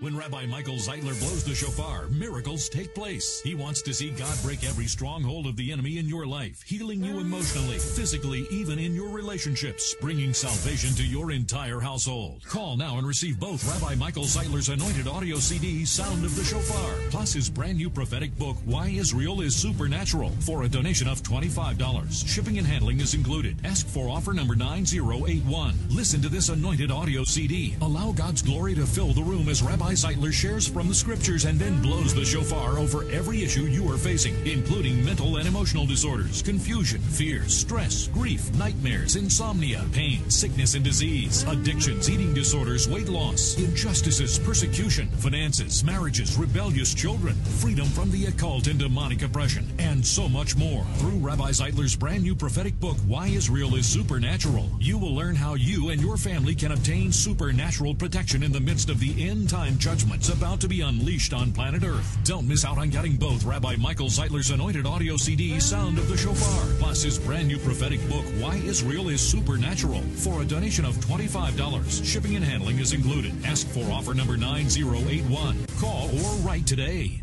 When Rabbi Michael Zeitler blows the shofar, miracles take place. He wants to see God break every stronghold of the enemy in your life, healing you emotionally, physically, even in your relationships, bringing salvation to your entire household. Call now and receive both Rabbi Michael Zeitler's anointed audio CD, Sound of the Shofar, plus his brand new prophetic book, Why Israel is Supernatural, for a donation of $25. Shipping and handling is included. Ask for offer number 9081. Listen to this anointed audio CD. Allow God's glory to fill the room as Rabbi Zeitler shares from the scriptures and then blows the shofar over every issue you are facing, including mental and emotional disorders, confusion, fears, stress, grief, nightmares, insomnia, pain, sickness and disease, addictions, eating disorders, weight loss, injustices, persecution, finances, marriages, rebellious children, freedom from the occult and demonic oppression, and so much more. Through Rabbi Zeitler's brand new prophetic book, Why Israel is Supernatural, you will learn how you and your family can obtain supernatural protection in the midst of the end time judgments about to be unleashed on planet Earth. Don't miss out on getting both Rabbi Michael Zeitler's anointed audio CD, Sound of the Shofar, plus his brand new prophetic book, Why Israel is Supernatural, for a donation of $25. Shipping and handling is included. Ask for offer number 9081. Call or write today.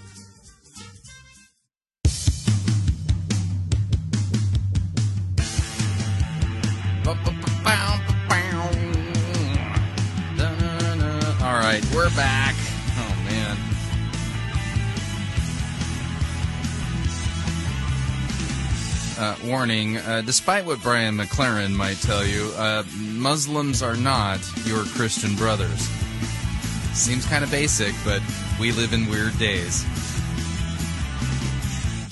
Warning, uh, despite what Brian McLaren might tell you, uh, Muslims are not your Christian brothers. Seems kind of basic, but we live in weird days.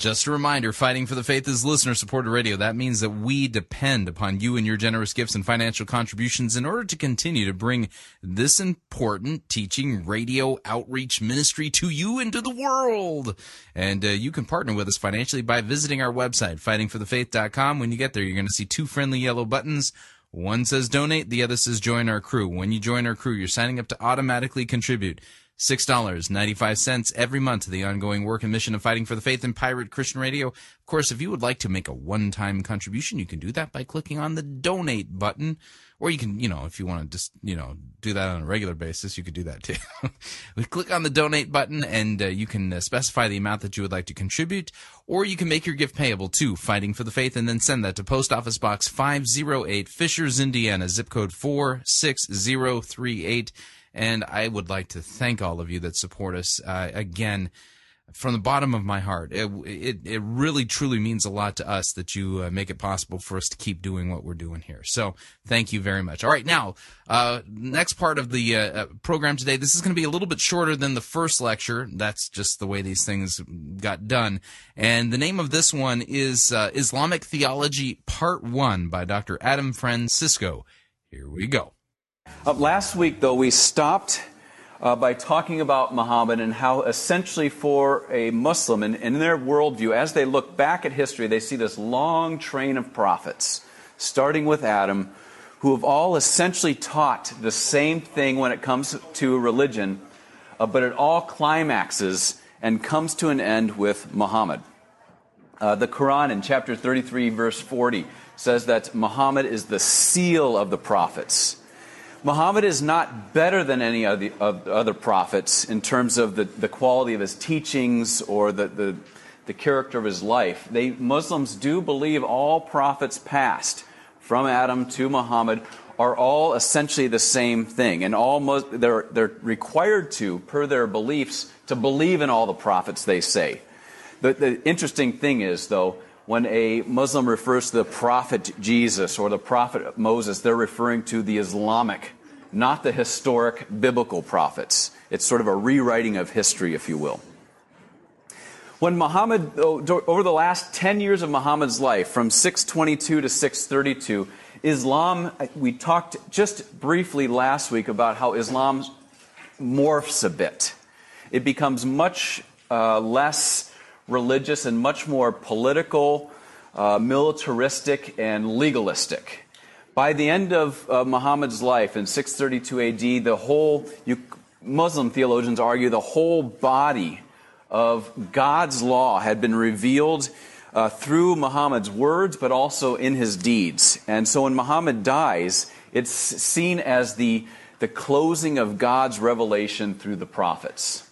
Just a reminder, Fighting for the Faith is listener supported radio. That means that we depend upon you and your generous gifts and financial contributions in order to continue to bring this important teaching radio outreach ministry to you and to the world. And uh, you can partner with us financially by visiting our website, fightingforthefaith.com. When you get there, you're going to see two friendly yellow buttons. One says donate, the other says join our crew. When you join our crew, you're signing up to automatically contribute. $6.95 every month to the ongoing work and mission of fighting for the faith in Pirate Christian Radio. Of course, if you would like to make a one-time contribution, you can do that by clicking on the donate button. Or you can, you know, if you want to just, you know, do that on a regular basis, you could do that too. we click on the donate button and uh, you can uh, specify the amount that you would like to contribute, or you can make your gift payable to Fighting for the Faith and then send that to Post Office Box 508, Fishers, Indiana, zip code 46038. And I would like to thank all of you that support us. Uh, again, from the bottom of my heart. It, it, it really truly means a lot to us that you uh, make it possible for us to keep doing what we're doing here. So thank you very much. All right, now uh, next part of the uh, uh program today. This is going to be a little bit shorter than the first lecture. That's just the way these things got done. And the name of this one is uh, Islamic Theology Part One by Dr. Adam Francisco. Here we go. Uh, last week, though, we stopped uh, by talking about Muhammad and how essentially for a Muslim and in their worldview, as they look back at history, they see this long train of prophets, starting with Adam, who have all essentially taught the same thing when it comes to religion, uh, but it all climaxes and comes to an end with Muhammad. Uh, the Quran in chapter 33, verse 40, says that Muhammad is the seal of the prophets. Muhammad is not better than any of the of other prophets in terms of the, the quality of his teachings or the, the, the character of his life. They, Muslims do believe all prophets past, from Adam to Muhammad, are all essentially the same thing. And all they're, they're required to, per their beliefs, to believe in all the prophets they say. The, the interesting thing is, though, when a Muslim refers to the prophet Jesus or the prophet Moses, they're referring to the Islamic, not the historic biblical prophets. It's sort of a rewriting of history, if you will. When Muhammad, over the last 10 years of Muhammad's life, from 622 to 632, Islam, we talked just briefly last week about how Islam morphs a bit. It becomes much uh, less religious and much more political, uh, militaristic, and legalistic. By the end of uh, Muhammad's life in 632 AD, the whole, you, Muslim theologians argue, the whole body of God's law had been revealed uh, through Muhammad's words, but also in his deeds. And so when Muhammad dies, it's seen as the, the closing of God's revelation through the prophets.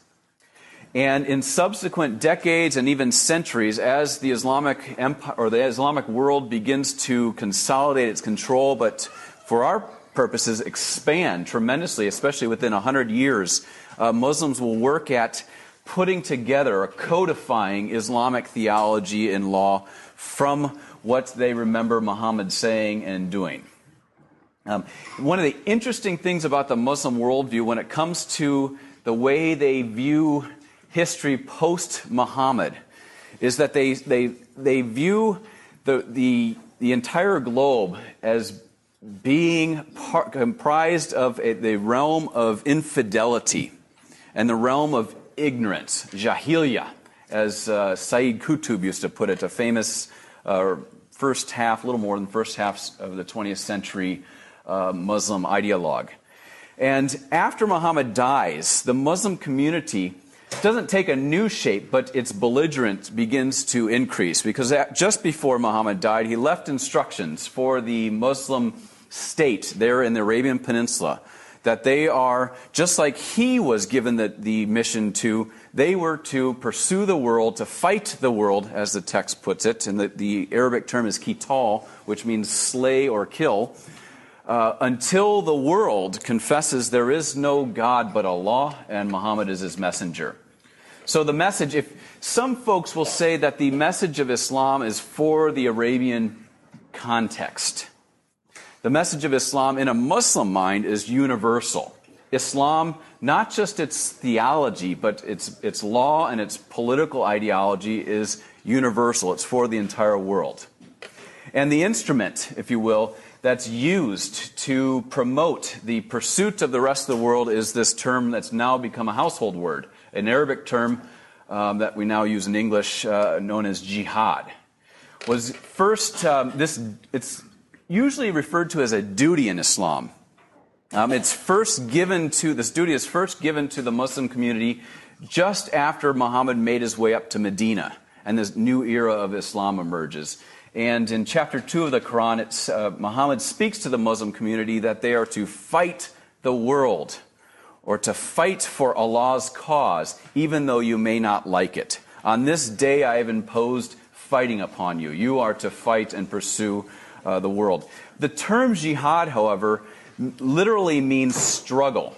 And in subsequent decades and even centuries, as the Islamic empire or the Islamic world begins to consolidate its control, but for our purposes expand tremendously, especially within 100 years, uh, Muslims will work at putting together or codifying Islamic theology and law from what they remember Muhammad saying and doing. Um, one of the interesting things about the Muslim worldview when it comes to the way they view history post Muhammad is that they, they, they view the, the, the entire globe as being par- comprised of a, the realm of infidelity and the realm of ignorance, jahiliya, as uh, Sayyid Qutb used to put it, a famous uh, first half, a little more than first half of the 20th century uh, Muslim ideologue. And after Muhammad dies, the Muslim community doesn't take a new shape, but its belligerence begins to increase because just before Muhammad died, he left instructions for the Muslim state there in the Arabian Peninsula that they are, just like he was given the, the mission to, they were to pursue the world, to fight the world, as the text puts it. And the, the Arabic term is qital, which means slay or kill. Uh, until the world confesses there is no God but Allah and Muhammad is his messenger. So the message, if some folks will say that the message of Islam is for the Arabian context. The message of Islam in a Muslim mind is universal. Islam, not just its theology, but its, its law and its political ideology is universal. It's for the entire world. And the instrument, if you will, that's used to promote the pursuit of the rest of the world is this term that's now become a household word, an Arabic term um, that we now use in English uh, known as jihad. Was first, um, this, it's usually referred to as a duty in Islam. Um, it's first given to, this duty is first given to the Muslim community just after Muhammad made his way up to Medina and this new era of Islam emerges. And in chapter 2 of the Quran, it's, uh, Muhammad speaks to the Muslim community that they are to fight the world or to fight for Allah's cause, even though you may not like it. On this day I have imposed fighting upon you. You are to fight and pursue uh, the world. The term jihad, however, literally means struggle.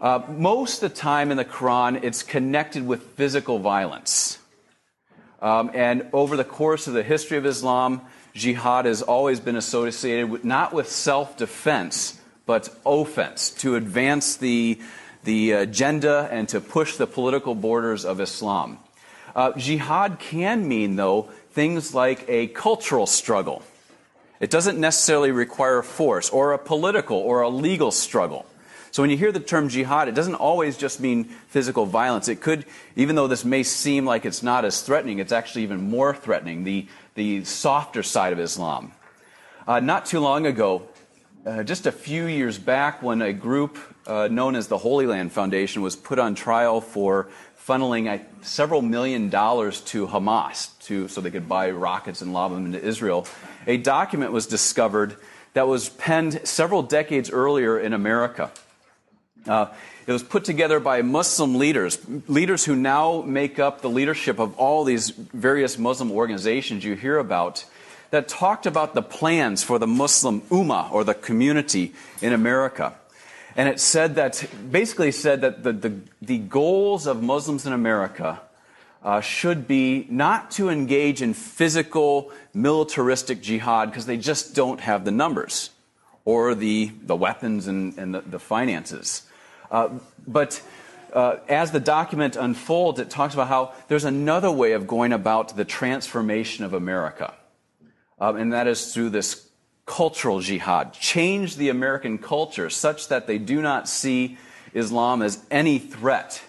Uh, most of the time in the Quran, it's connected with physical violence. Um, and over the course of the history of Islam, jihad has always been associated with, not with self defense, but offense, to advance the, the agenda and to push the political borders of Islam. Uh, jihad can mean, though, things like a cultural struggle. It doesn't necessarily require force or a political or a legal struggle. So when you hear the term jihad, it doesn't always just mean physical violence. It could, even though this may seem like it's not as threatening, it's actually even more threatening, the, the softer side of Islam. Uh, not too long ago, uh, just a few years back, when a group uh, known as the Holy Land Foundation was put on trial for funneling uh, several million dollars to Hamas to, so they could buy rockets and lob them into Israel, a document was discovered that was penned several decades earlier in America. Uh, it was put together by Muslim leaders, leaders who now make up the leadership of all these various Muslim organizations you hear about, that talked about the plans for the Muslim Ummah or the community in America. And it said that, basically said that the, the, the goals of Muslims in America uh, should be not to engage in physical militaristic jihad because they just don't have the numbers or the, the weapons and, and the, the finances. Uh, but uh, as the document unfolds, it talks about how there's another way of going about the transformation of America. Um, and that is through this cultural jihad. Change the American culture such that they do not see Islam as any threat,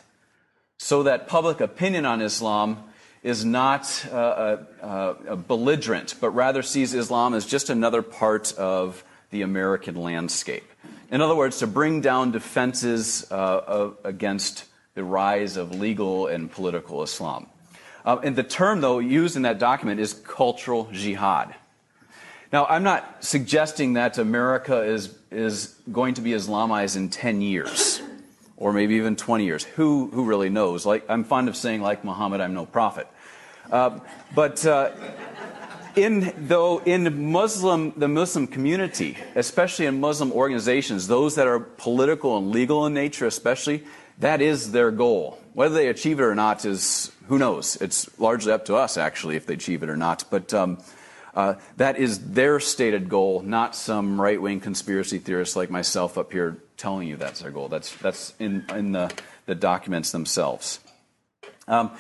so that public opinion on Islam is not uh, uh, uh belligerent, but rather sees Islam as just another part of the American landscape. In other words, to bring down defenses uh, against the rise of legal and political Islam. Uh, and the term, though, used in that document is cultural jihad. Now, I'm not suggesting that America is, is going to be Islamized in 10 years or maybe even 20 years. Who, who really knows? Like, I'm fond of saying, like Muhammad, I'm no prophet. Uh, but uh, in though in Muslim the Muslim community, especially in Muslim organizations, those that are political and legal in nature, especially, that is their goal. Whether they achieve it or not is who knows. It's largely up to us actually if they achieve it or not. But um, uh, that is their stated goal, not some right wing conspiracy theorist like myself up here telling you that's their goal. That's that's in in the the documents themselves. Um,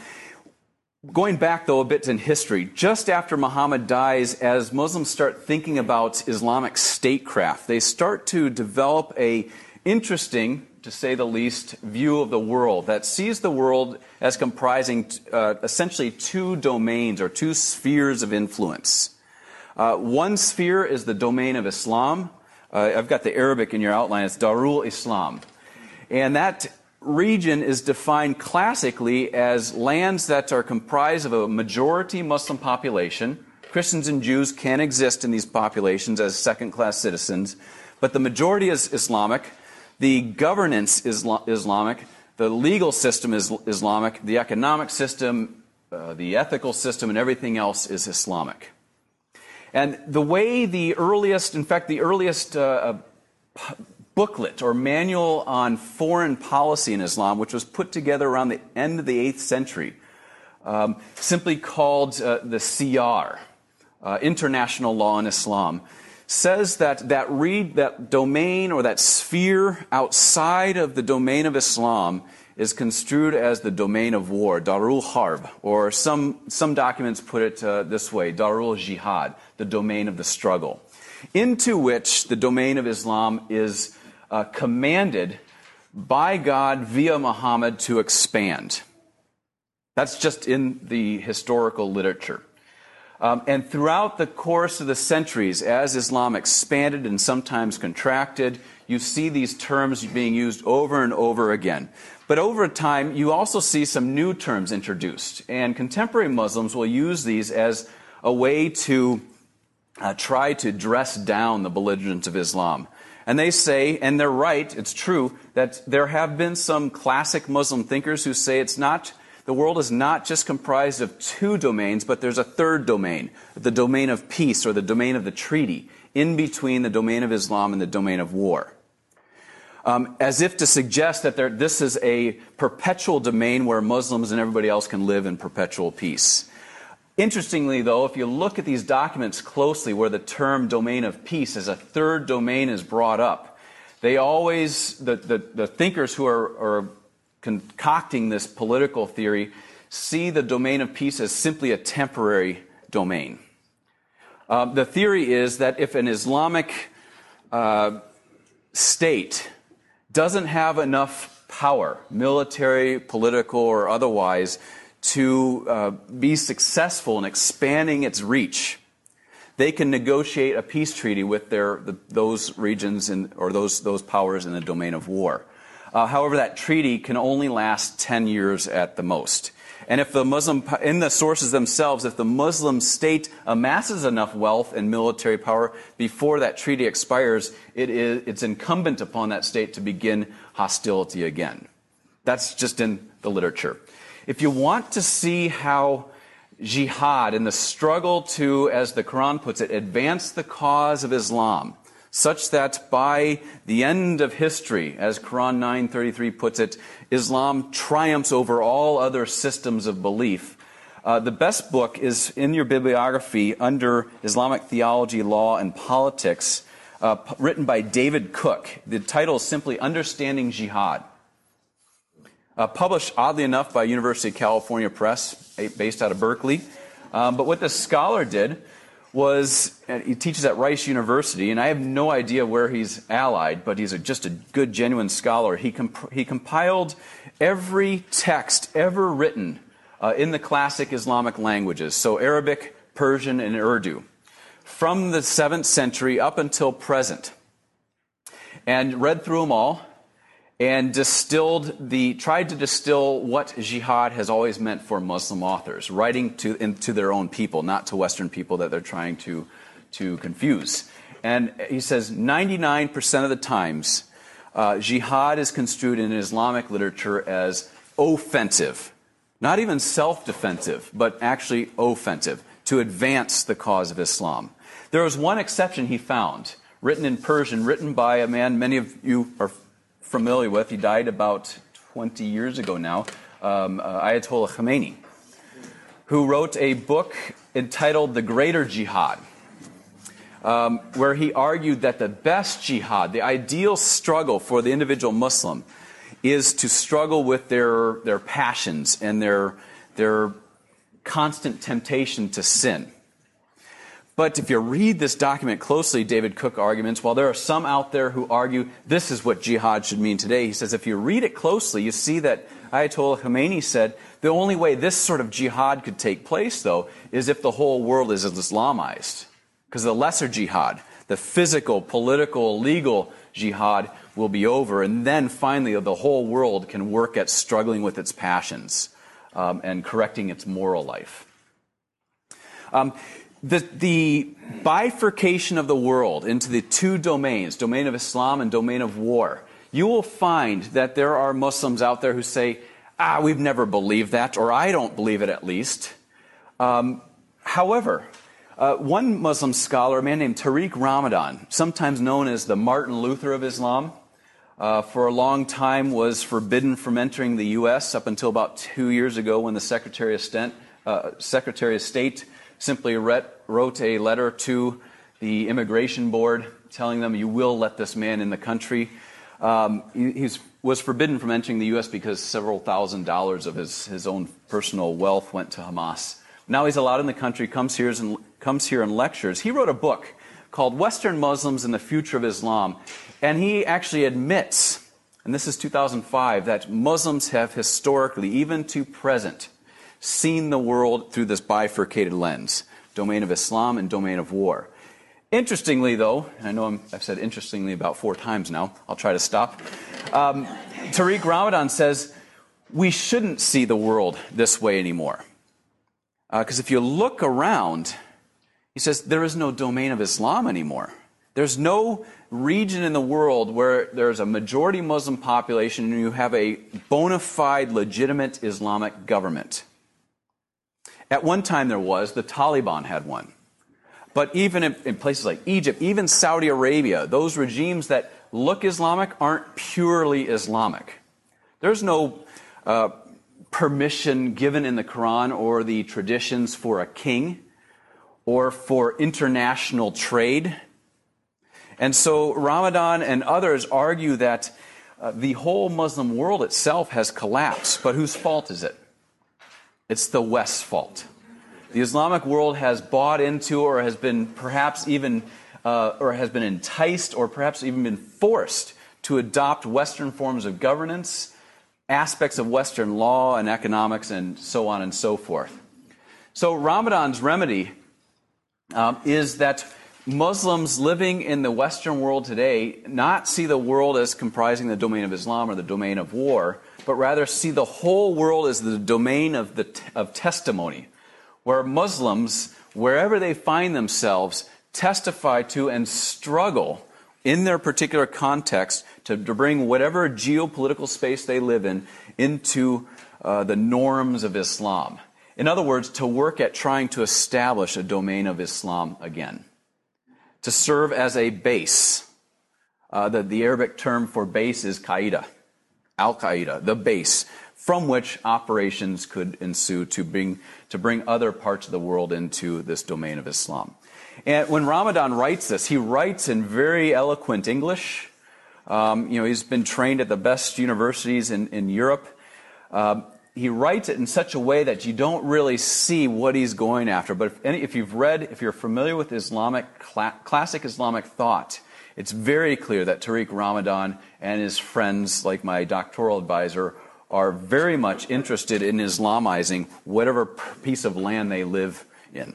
Going back, though, a bit in history, just after Muhammad dies, as Muslims start thinking about Islamic statecraft, they start to develop a interesting, to say the least, view of the world that sees the world as comprising uh, essentially two domains or two spheres of influence. Uh, one sphere is the domain of Islam. Uh, I've got the Arabic in your outline. It's Darul Islam. And that region is defined classically as lands that are comprised of a majority Muslim population. Christians and Jews can exist in these populations as second class citizens, but the majority is Islamic. The governance is Islamic. The legal system is Islamic. The economic system, uh, the ethical system, and everything else is Islamic. And the way the earliest, in fact, the earliest uh, uh booklet or manual on foreign policy in Islam, which was put together around the end of the 8th century, um, simply called uh, the Siyar, uh, International Law in Islam, says that that read that domain or that sphere outside of the domain of Islam is construed as the domain of war, Darul Harb, or some, some documents put it uh, this way, Darul Jihad, the domain of the struggle, into which the domain of Islam is uh, commanded by God via Muhammad to expand. That's just in the historical literature. Um, and throughout the course of the centuries, as Islam expanded and sometimes contracted, you see these terms being used over and over again. But over time, you also see some new terms introduced. And contemporary Muslims will use these as a way to uh, try to dress down the belligerence of Islam. And they say, and they're right, it's true, that there have been some classic Muslim thinkers who say it's not, the world is not just comprised of two domains, but there's a third domain, the domain of peace or the domain of the treaty, in between the domain of Islam and the domain of war. um, as if to suggest that there, this is a perpetual domain where Muslims and everybody else can live in perpetual peace. Interestingly, though, if you look at these documents closely where the term domain of peace as a third domain is brought up, they always, the, the, the thinkers who are, are concocting this political theory, see the domain of peace as simply a temporary domain. Uh, the theory is that if an Islamic uh, state doesn't have enough power, military, political, or otherwise, to uh, be successful in expanding its reach, they can negotiate a peace treaty with their, the, those regions in, or those, those powers in the domain of war. Uh, however, that treaty can only last 10 years at the most. And if the Muslim, in the sources themselves, if the Muslim state amasses enough wealth and military power before that treaty expires, it is, it's incumbent upon that state to begin hostility again. That's just in the literature. If you want to see how jihad and the struggle to, as the Quran puts it, advance the cause of Islam, such that by the end of history, as Quran 933 puts it, Islam triumphs over all other systems of belief. Uh, the best book is in your bibliography under Islamic theology, law, and politics, uh, p- written by David Cook. The title is simply Understanding Jihad. Uh, published, oddly enough, by University of California Press, based out of Berkeley. Um, but what this scholar did was, he teaches at Rice University, and I have no idea where he's allied, but he's a, just a good, genuine scholar. He, comp- he compiled every text ever written uh, in the classic Islamic languages, so Arabic, Persian, and Urdu, from the 7th century up until present, and read through them all and distilled the tried to distill what jihad has always meant for Muslim authors, writing to into their own people, not to Western people that they're trying to to confuse. And he says 99% of the times, uh, jihad is construed in Islamic literature as offensive, not even self-defensive, but actually offensive to advance the cause of Islam. There was one exception he found, written in Persian, written by a man many of you are familiar with. He died about 20 years ago now, um, uh, Ayatollah Khomeini, who wrote a book entitled The Greater Jihad. Um, where he argued that the best jihad, the ideal struggle for the individual Muslim, is to struggle with their, their passions and their, their constant temptation to sin. But if you read this document closely, David Cook arguments, while there are some out there who argue this is what jihad should mean today, he says if you read it closely, you see that Ayatollah Khomeini said the only way this sort of jihad could take place, though, is if the whole world is Islamized. Because the lesser jihad, the physical, political, legal jihad, will be over. And then finally, the whole world can work at struggling with its passions um, and correcting its moral life. Um, the, the bifurcation of the world into the two domains, domain of Islam and domain of war, you will find that there are Muslims out there who say, ah, we've never believed that, or I don't believe it at least. Um, however, uh, one Muslim scholar, a man named Tariq Ramadan, sometimes known as the Martin Luther of Islam, uh, for a long time was forbidden from entering the U.S. up until about two years ago when the Secretary of State, uh, Secretary of State simply wrote a letter to the immigration board telling them, you will let this man in the country. Um, he was forbidden from entering the U.S. because several thousand dollars of his, his own personal wealth went to Hamas. Now he's allowed in the country, comes here, and, comes here and lectures. He wrote a book called Western Muslims and the Future of Islam. And he actually admits, and this is 2005, that Muslims have historically, even to present, seen the world through this bifurcated lens domain of Islam and domain of war. Interestingly, though, I know i have said interestingly about four times now, I'll try to stop. Um, Tariq Ramadan says we shouldn't see the world this way anymore. Because uh, if you look around, he says there is no domain of Islam anymore. There's no region in the world where there's a majority Muslim population and you have a bona fide, legitimate Islamic government. At one time there was, the Taliban had one. But even in, in, places like Egypt, even Saudi Arabia, those regimes that look Islamic aren't purely Islamic. There's no uh, permission given in the Quran or the traditions for a king or for international trade. And so Ramadan and others argue that uh, the whole Muslim world itself has collapsed. But whose fault is it? It's the West's fault. The Islamic world has bought into or has been perhaps even uh, or has been enticed or perhaps even been forced to adopt Western forms of governance, aspects of Western law and economics, and so on and so forth. So Ramadan's remedy um, is that Muslims living in the Western world today not see the world as comprising the domain of Islam or the domain of war, but rather see the whole world as the domain of, the, of testimony, where Muslims, wherever they find themselves, testify to and struggle in their particular context to, to bring whatever geopolitical space they live in into uh, the norms of Islam. In other words, to work at trying to establish a domain of Islam again to serve as a base. Uh, the, the Arabic term for base is Qaeda, Al Qaeda, the base from which operations could ensue to bring, to bring other parts of the world into this domain of Islam. And when Ramadan writes this, he writes in very eloquent English. Um, you know, he's been trained at the best universities in, in Europe. Uh, he writes it in such a way that you don't really see what he's going after. But if, any, if you've read, if you're familiar with Islamic, cl- classic Islamic thought, it's very clear that Tariq Ramadan and his friends, like my doctoral advisor, are very much interested in Islamizing whatever piece of land they live in.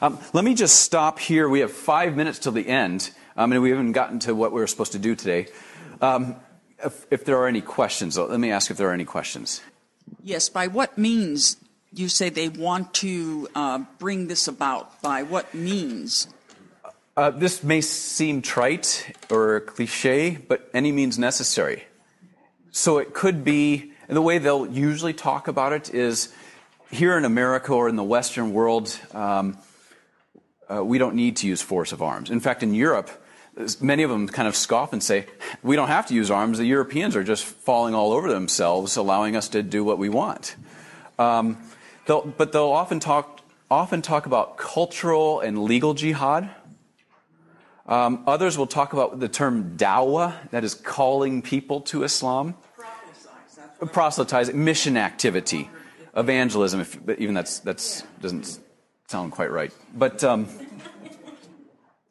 Um, let me just stop here. We have five minutes till the end, um, and we haven't gotten to what we were supposed to do today. Um, if, if there are any questions, let me ask if there are any questions. Yes, by what means you say they want to uh, bring this about? By what means? Uh, this may seem trite or cliche, but any means necessary. So it could be, and the way they'll usually talk about it is here in America or in the Western world, um, uh, we don't need to use force of arms. In fact, in Europe, many of them kind of scoff and say, we don't have to use arms. The Europeans are just falling all over themselves, allowing us to do what we want. Um, they'll, but they'll often talk, often talk about cultural and legal jihad. Um, others will talk about the term dawah, that is calling people to Islam. Proselytizing, mission activity, evangelism, if, even that's, that's doesn't sound quite right. But um,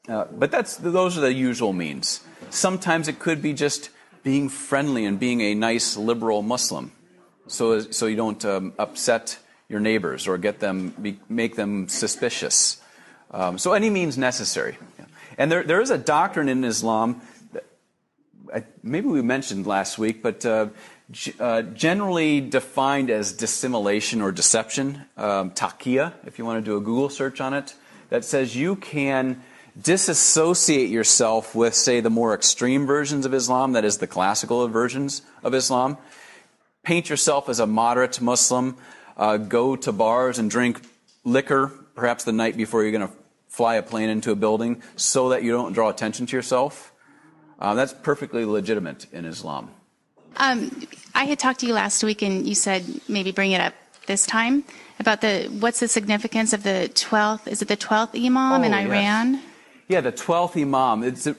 uh, but that's those are the usual means. Sometimes it could be just being friendly and being a nice liberal Muslim, so so you don't um, upset your neighbors or get them make them suspicious. Um, so any means necessary. And there there is a doctrine in Islam. That maybe we mentioned last week, but. Uh, uh, generally defined as dissimulation or deception, um, taqiyya, if you want to do a Google search on it, that says you can disassociate yourself with, say, the more extreme versions of Islam, that is, the classical versions of Islam. Paint yourself as a moderate Muslim. Uh, go to bars and drink liquor, perhaps the night before you're going to fly a plane into a building, so that you don't draw attention to yourself. Uh, that's perfectly legitimate in Islam. Um, I had talked to you last week, and you said maybe bring it up this time about the what's the significance of the twelfth? Is it the twelfth Imam oh, in Iran? Yes. Yeah, the 12th Imam. It's a,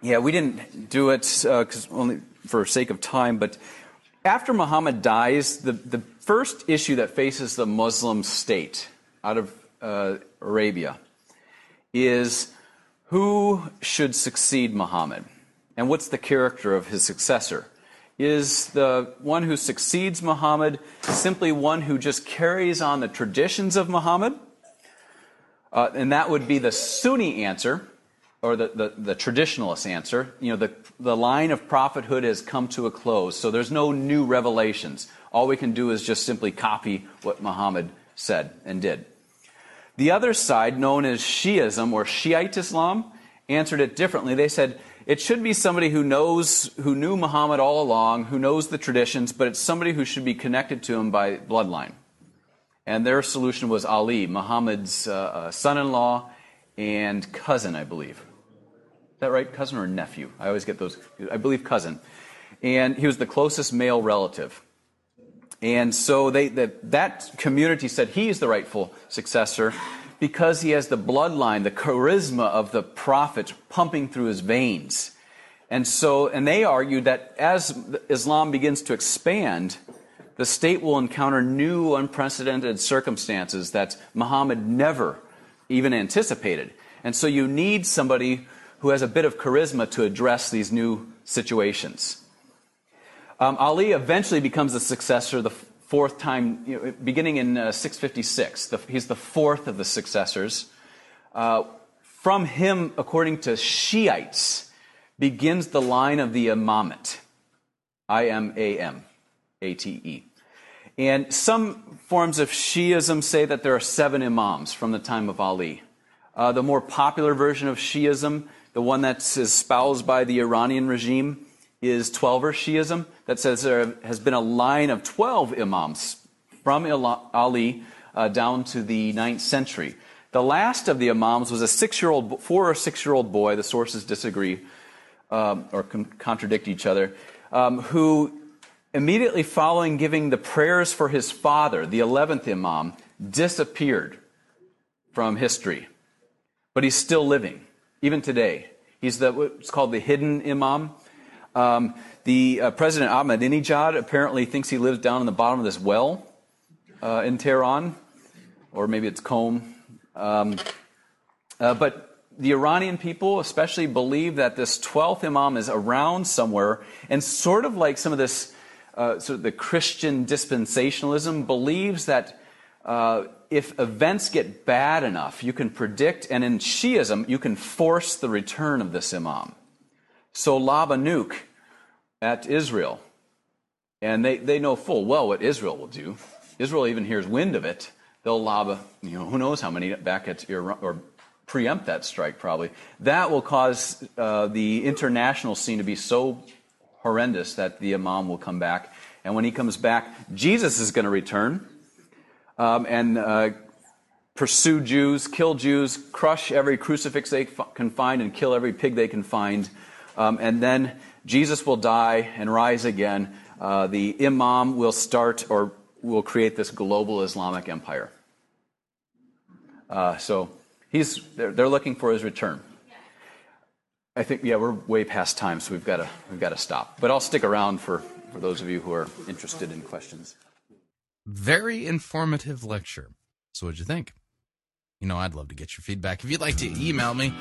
yeah, we didn't do it because uh, only for sake of time, but after Muhammad dies, the, the first issue that faces the Muslim state out of Arabia is who should succeed Muhammad and what's the character of his successor? Is the one who succeeds Muhammad simply one who just carries on the traditions of Muhammad? Uh, and that would be the Sunni answer, or the, the, the, traditionalist answer. You know, the, the line of prophethood has come to a close, so there's no new revelations. All we can do is just simply copy what Muhammad said and did. The other side, known as Shiism or Shiite Islam, answered it differently. They said it should be somebody who knows, who knew Muhammad all along, who knows the traditions, but it's somebody who should be connected to him by bloodline. And their solution was Ali, Muhammad's uh, uh, son in law and cousin, I believe. Is that right? Cousin or nephew? I always get those. I believe cousin. And he was the closest male relative. And so they, that, that community said he's the rightful successor because he has the bloodline, the charisma of the prophet pumping through his veins. And so, and they argued that as Islam begins to expand, the state will encounter new unprecedented circumstances that Muhammad never even anticipated. And so you need somebody who has a bit of charisma to address these new situations. Um, Ali eventually becomes the successor the fourth time, you know, beginning in uh, 656. The, he's the fourth of the successors. Uh, from him, according to Shiites, begins the line of the imamate. I M A M A T E. And some forms of Shiism say that there are seven imams from the time of Ali. Uh, the more popular version of Shiism, the one that's espoused by the Iranian regime, is Twelver Shiism that says there has been a line of 12 imams from Ali uh, down to the 9th century. The last of the imams was a six-year-old, four or six-year-old boy. The sources disagree um, or con- contradict each other. Um, who immediately following giving the prayers for his father, the 11th imam, disappeared from history. But he's still living, even today. He's the, what's called the hidden imam. Um, the uh, President Ahmadinejad apparently thinks he lives down in the bottom of this well uh, in Tehran, or maybe it's Qom. Um, uh, but the Iranian people especially believe that this 12th Imam is around somewhere, and sort of like some of this, uh, sort of the Christian dispensationalism believes that uh, if events get bad enough, you can predict, and in Shiism, you can force the return of this Imam. So lob a nuke at Israel. And they, they know full well what Israel will do. Israel even hears wind of it. They'll lob, you know, who knows how many back at Iran, or preempt that strike probably. That will cause uh, the international scene to be so horrendous that the Imam will come back. And when he comes back, Jesus is going to return um, and uh, pursue Jews, kill Jews, crush every crucifix they can find, and kill every pig they can find. Um, and then Jesus will die and rise again. Uh, the Imam will start or will create this global Islamic empire. Uh, so he's they're, they're, looking for his return. I think yeah we're way past time, so we've got to we've got to stop. But I'll stick around for for those of you who are interested in questions. Very informative lecture. So what'd you think? You know, I'd love to get your feedback. If you'd like to email me,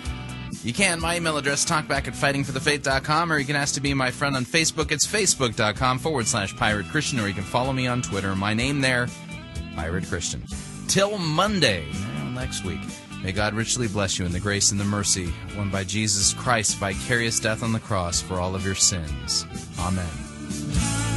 you can. My email address, talkback at fightingforthefaith.com, or you can ask to be my friend on Facebook. It's facebook.com forward slash pirate Christian, or you can follow me on Twitter. My name there, Pirate Christian. Till Monday, next week. May God richly bless you in the grace and the mercy won by Jesus Christ, vicarious death on the cross for all of your sins. Amen.